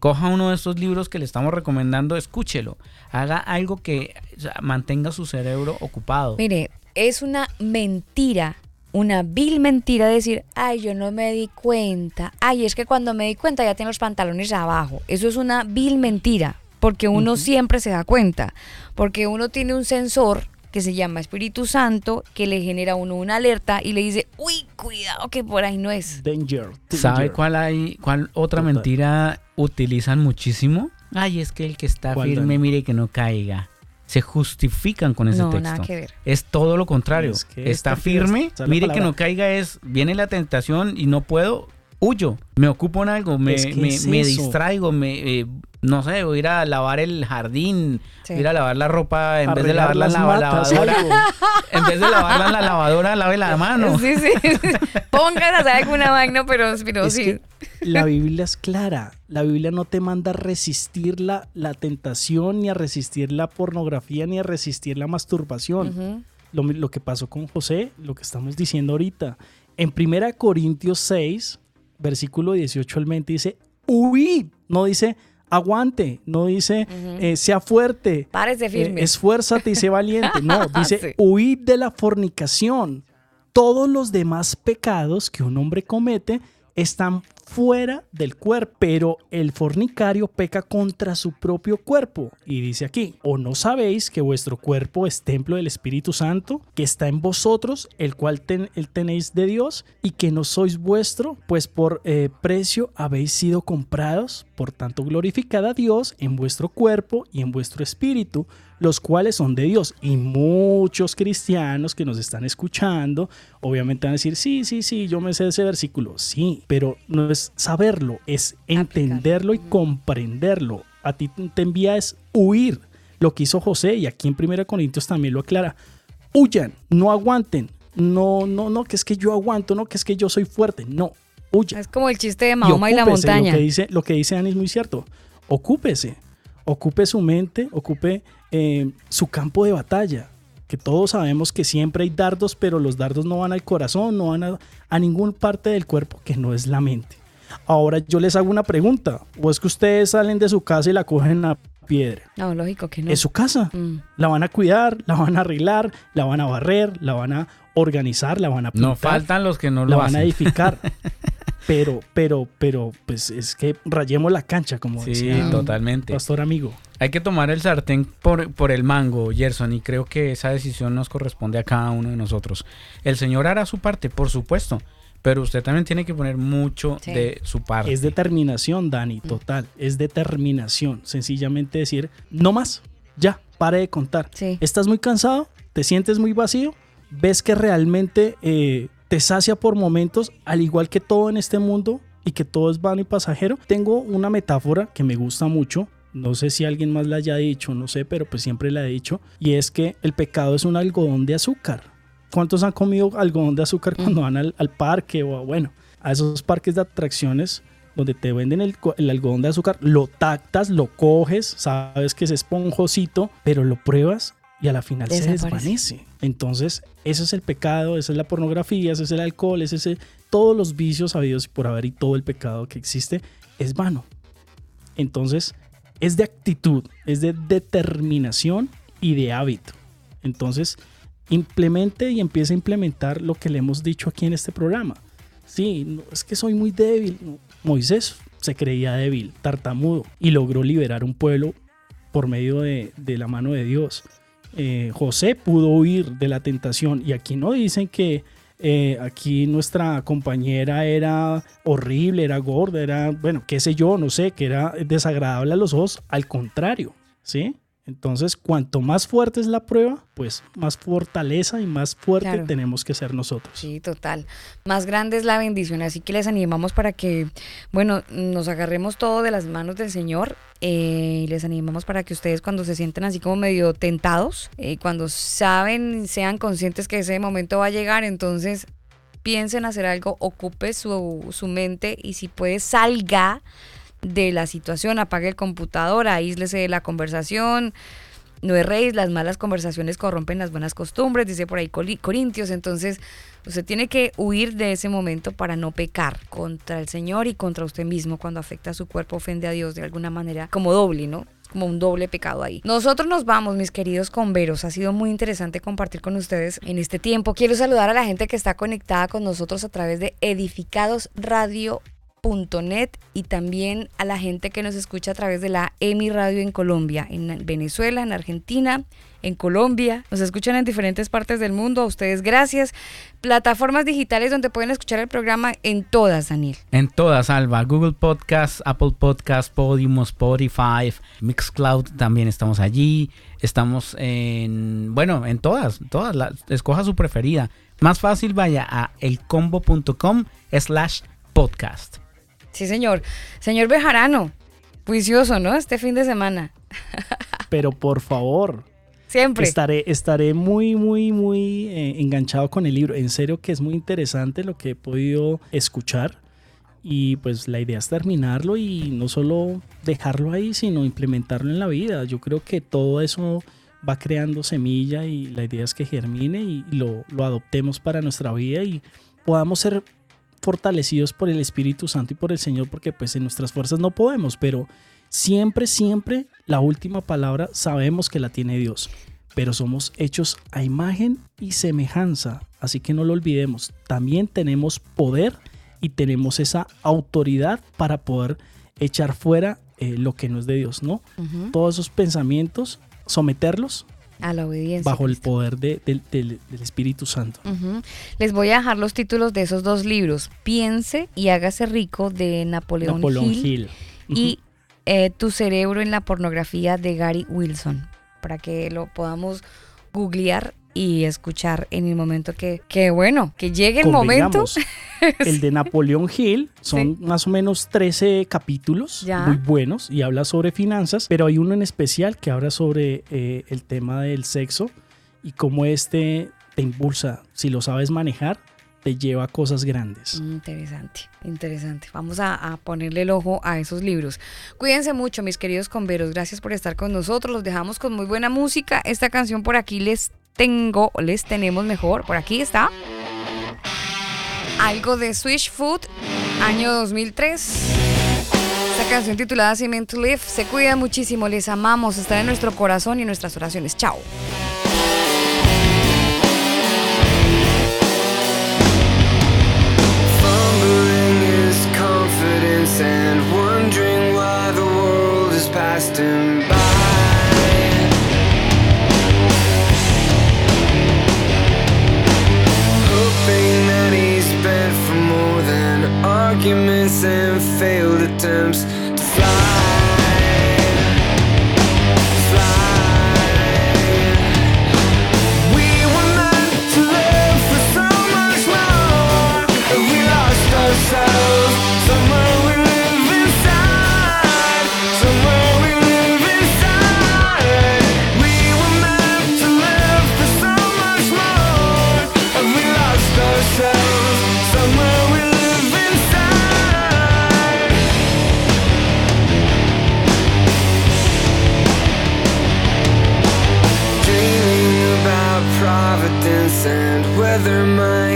Coja uno de estos libros que le estamos recomendando, escúchelo. Haga algo que o sea, mantenga su cerebro ocupado. Mire, es una mentira, una vil mentira decir, ay, yo no me di cuenta. Ay, es que cuando me di cuenta ya tengo los pantalones abajo. Eso es una vil mentira, porque uno siempre se da cuenta, porque uno tiene un sensor que se llama Espíritu Santo, que le genera a uno una alerta y le dice, uy, cuidado que por ahí no es. Danger. ¿Sabe cuál hay, cuál otra Total. mentira utilizan muchísimo? Ay, es que el que está ¿Cuál, firme, mire que no caiga. Se justifican con ese No, texto. nada que ver. Es todo lo contrario. Es que está firme, es mire que no caiga es, viene la tentación y no puedo, huyo. Me ocupo en algo, me, Es que me- es me eso. distraigo, me, eh, no sé, voy a ir a lavar el jardín, Sí. voy a ir a lavar la ropa en vez de lavarla en la matas, lavadora. En vez de lavarla en la lavadora, lave la mano. Sí, sí. Pongan a hacer alguna vaina, pero, pero Es sí. que la Biblia es clara. La Biblia no te manda a resistir la, la tentación, ni a resistir la pornografía, ni a resistir la masturbación. Lo, lo que pasó con José, lo que estamos diciendo ahorita. En 1 Corintios 6, versículo 18 al 20 dice, huid, no dice aguante, no dice eh, sea fuerte, Párese eh, firme. esfuérzate y sé valiente, no, dice Sí. huid de la fornicación. Todos los demás pecados que un hombre comete están fuera del cuerpo, pero el fornicario peca contra su propio cuerpo. Y dice aquí, ¿o no sabéis que vuestro cuerpo es templo del Espíritu Santo, que está en vosotros, el cual tenéis de Dios, y que no sois vuestro, pues por eh, precio habéis sido comprados? Por tanto, glorificad a Dios en vuestro cuerpo y en vuestro espíritu, los cuales son de Dios. Y muchos cristianos que nos están escuchando, obviamente van a decir, sí, sí, sí, yo me sé ese versículo. Sí, pero no es saberlo, es entenderlo y comprenderlo. A ti te envía es huir. Lo que hizo José, y aquí en 1 Corintios también lo aclara. Huyan, no aguanten. No, no, no, que es que yo aguanto, no, que es que yo soy fuerte. No, huyan Es como el chiste de Mahoma y, la montaña. Lo que dice, lo que dice Dani es muy cierto. Ocúpese. Ocupe su mente, ocupe eh, su campo de batalla. Que todos sabemos que siempre hay dardos, pero los dardos no van al corazón, no van a, a ninguna parte del cuerpo que no es la mente. Ahora yo les hago una pregunta. ¿O es que ustedes salen de su casa y la cogen a piedra? No, lógico que no. Es su casa. Mm. La van a cuidar, la van a arreglar, la van a barrer, la van a organizar, la van a pintar No faltan los que no la lo van a edificar. pero, pero, pero, pues es que rayemos la cancha, como Sí, decía totalmente. pastor amigo. Hay que tomar el sartén por, por el mango, Gerson, y creo que esa decisión nos corresponde a cada uno de nosotros. El Señor hará su parte, por supuesto, pero usted también tiene que poner mucho Sí. de su parte. Es determinación, Dani, total. Es determinación. Sencillamente decir, no más, ya, pare de contar. Sí. ¿Estás muy cansado? ¿Te sientes muy vacío? ¿Ves que realmente eh, te sacia por momentos, al igual que todo en este mundo y que todo es vano y pasajero? Tengo una metáfora que me gusta mucho. No sé si alguien más la haya dicho, no sé, pero pues siempre la he dicho. Y es que el pecado es un algodón de azúcar. ¿Cuántos han comido algodón de azúcar cuando van al, al parque o a, bueno, a esos parques de atracciones donde te venden el, algodón de azúcar? Lo tactas, lo coges, sabes que es esponjosito, pero lo pruebas y a la final se desvanece. Entonces, ese es el pecado, esa es la pornografía, ese es el alcohol, ese es el- todos los vicios habidos y por haber y todo el pecado que existe es vano. Entonces, es de actitud, es de determinación y de hábito. Entonces, implemente y empiece a implementar lo que le hemos dicho aquí en este programa. Sí, es que soy muy débil. Moisés se creía débil, tartamudo, y logró liberar un pueblo por medio de, de la mano de Dios. Eh, José pudo huir de la tentación y aquí no dicen que eh, aquí nuestra compañera era horrible, era gorda, era, bueno, qué sé yo, no sé, que era desagradable a los ojos, al contrario, ¿sí? Entonces, cuanto más fuerte es la prueba, pues más fortaleza y más fuerte Claro. tenemos que ser nosotros. Sí, total. Más grande es la bendición, así que les animamos para que, bueno, nos agarremos todo de las manos del Señor eh, y les animamos para que ustedes cuando se sienten así como medio tentados, eh, cuando saben, sean conscientes que ese momento va a llegar, entonces piensen hacer algo, ocupe su, su mente y si puede salga de la situación, apague el computador, aíslese de la conversación, no erréis, las malas conversaciones corrompen las buenas costumbres, dice por ahí Corintios. Entonces, usted tiene que huir de ese momento para no pecar contra el Señor y contra usted mismo cuando afecta a su cuerpo, ofende a Dios de alguna manera, como doble, ¿no? Como un doble pecado ahí. Nosotros nos vamos, mis queridos converos. Ha sido muy interesante compartir con ustedes en este tiempo. Quiero saludar a la gente que está conectada con nosotros a través de Edificados Radio net y también a la gente que nos escucha a través de la EMI Radio en Colombia, en Venezuela, en Argentina, en Colombia. Nos escuchan en diferentes partes del mundo. A ustedes gracias. Plataformas digitales donde pueden escuchar el programa en todas, Daniel. En todas, Alba. Google Podcast, Apple Podcast, Podium, Spotify, Mixcloud, también estamos allí. Estamos en, bueno, en todas, todas. escoja su preferida. Más fácil, vaya a elcombo.com slash podcast. Sí, señor. Señor Bejarano, juicioso, ¿no? Este fin de semana. Pero por favor, Siempre. estaré, estaré muy, muy, muy eh, enganchado con el libro. En serio que es muy interesante lo que he podido escuchar. Y pues la idea es terminarlo y no solo dejarlo ahí, sino implementarlo en la vida. Yo creo que todo eso va creando semilla y la idea es que germine y lo, lo adoptemos para nuestra vida y podamos ser fortalecidos por el Espíritu Santo y por el Señor, porque pues en nuestras fuerzas no podemos, pero siempre, siempre la última palabra sabemos que la tiene Dios, pero somos hechos a imagen y semejanza, así que no lo olvidemos, también tenemos poder y tenemos esa autoridad para poder echar fuera eh, lo que no es de Dios, ¿no? Todos esos pensamientos, someterlos A la obediencia. bajo el poder de- del- Espíritu Santo. Les voy a dejar los títulos de esos dos libros. Piense y hágase rico de Napoleón, Napoleón Hill, Hill. y eh, Tu cerebro en la pornografía de Gary Wilson, para que lo podamos googlear y escuchar en el momento que, que bueno, que llegue el momento. El de Napoleón Hill son más o menos 13 capítulos Ya. muy buenos y habla sobre finanzas, pero hay uno en especial que habla sobre eh, el tema del sexo y cómo este te impulsa, si lo sabes manejar, te lleva a cosas grandes. Mm, Interesante, interesante. Vamos a, a ponerle el ojo a esos libros. Cuídense mucho, mis queridos converos. Gracias por estar con nosotros. Los dejamos con muy buena música. Esta canción por aquí les tengo, les tenemos mejor. Por aquí está. Algo de Swish Food, año 2003. Esta canción titulada Cement to Live. Se cuidan muchísimo, les amamos. Están en nuestro corazón y nuestras oraciones. Chao. And. Arguments and failed attempts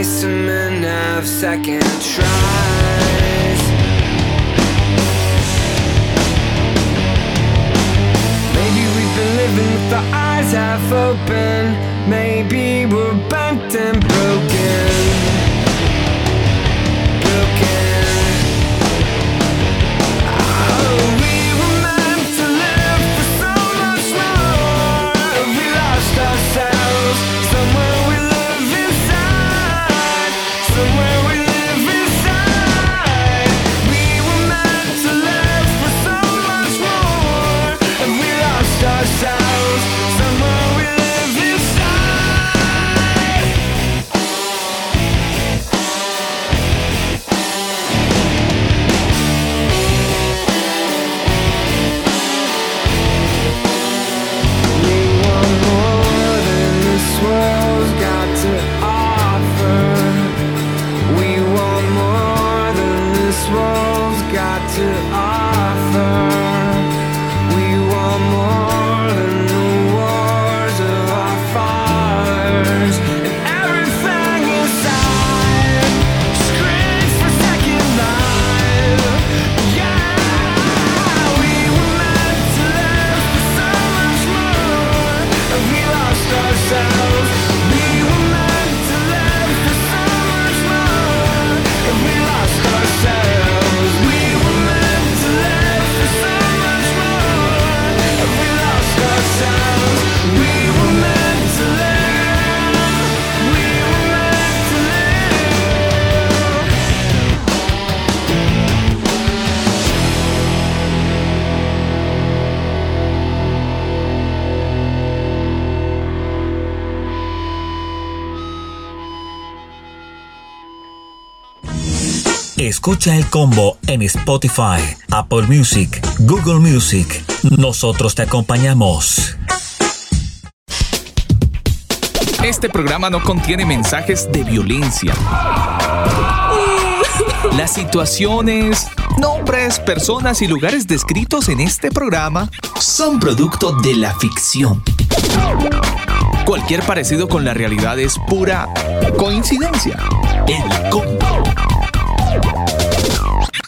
and men have second tries. Maybe we've been living with our eyes half open. Maybe we're bent and. Broken. Escucha el combo en Spotify, Apple Music, Google Music. Nosotros te acompañamos. Este programa no contiene mensajes de violencia. Las situaciones, nombres, personas y lugares descritos en este programa son producto de la ficción. Cualquier parecido con la realidad es pura coincidencia. El combo.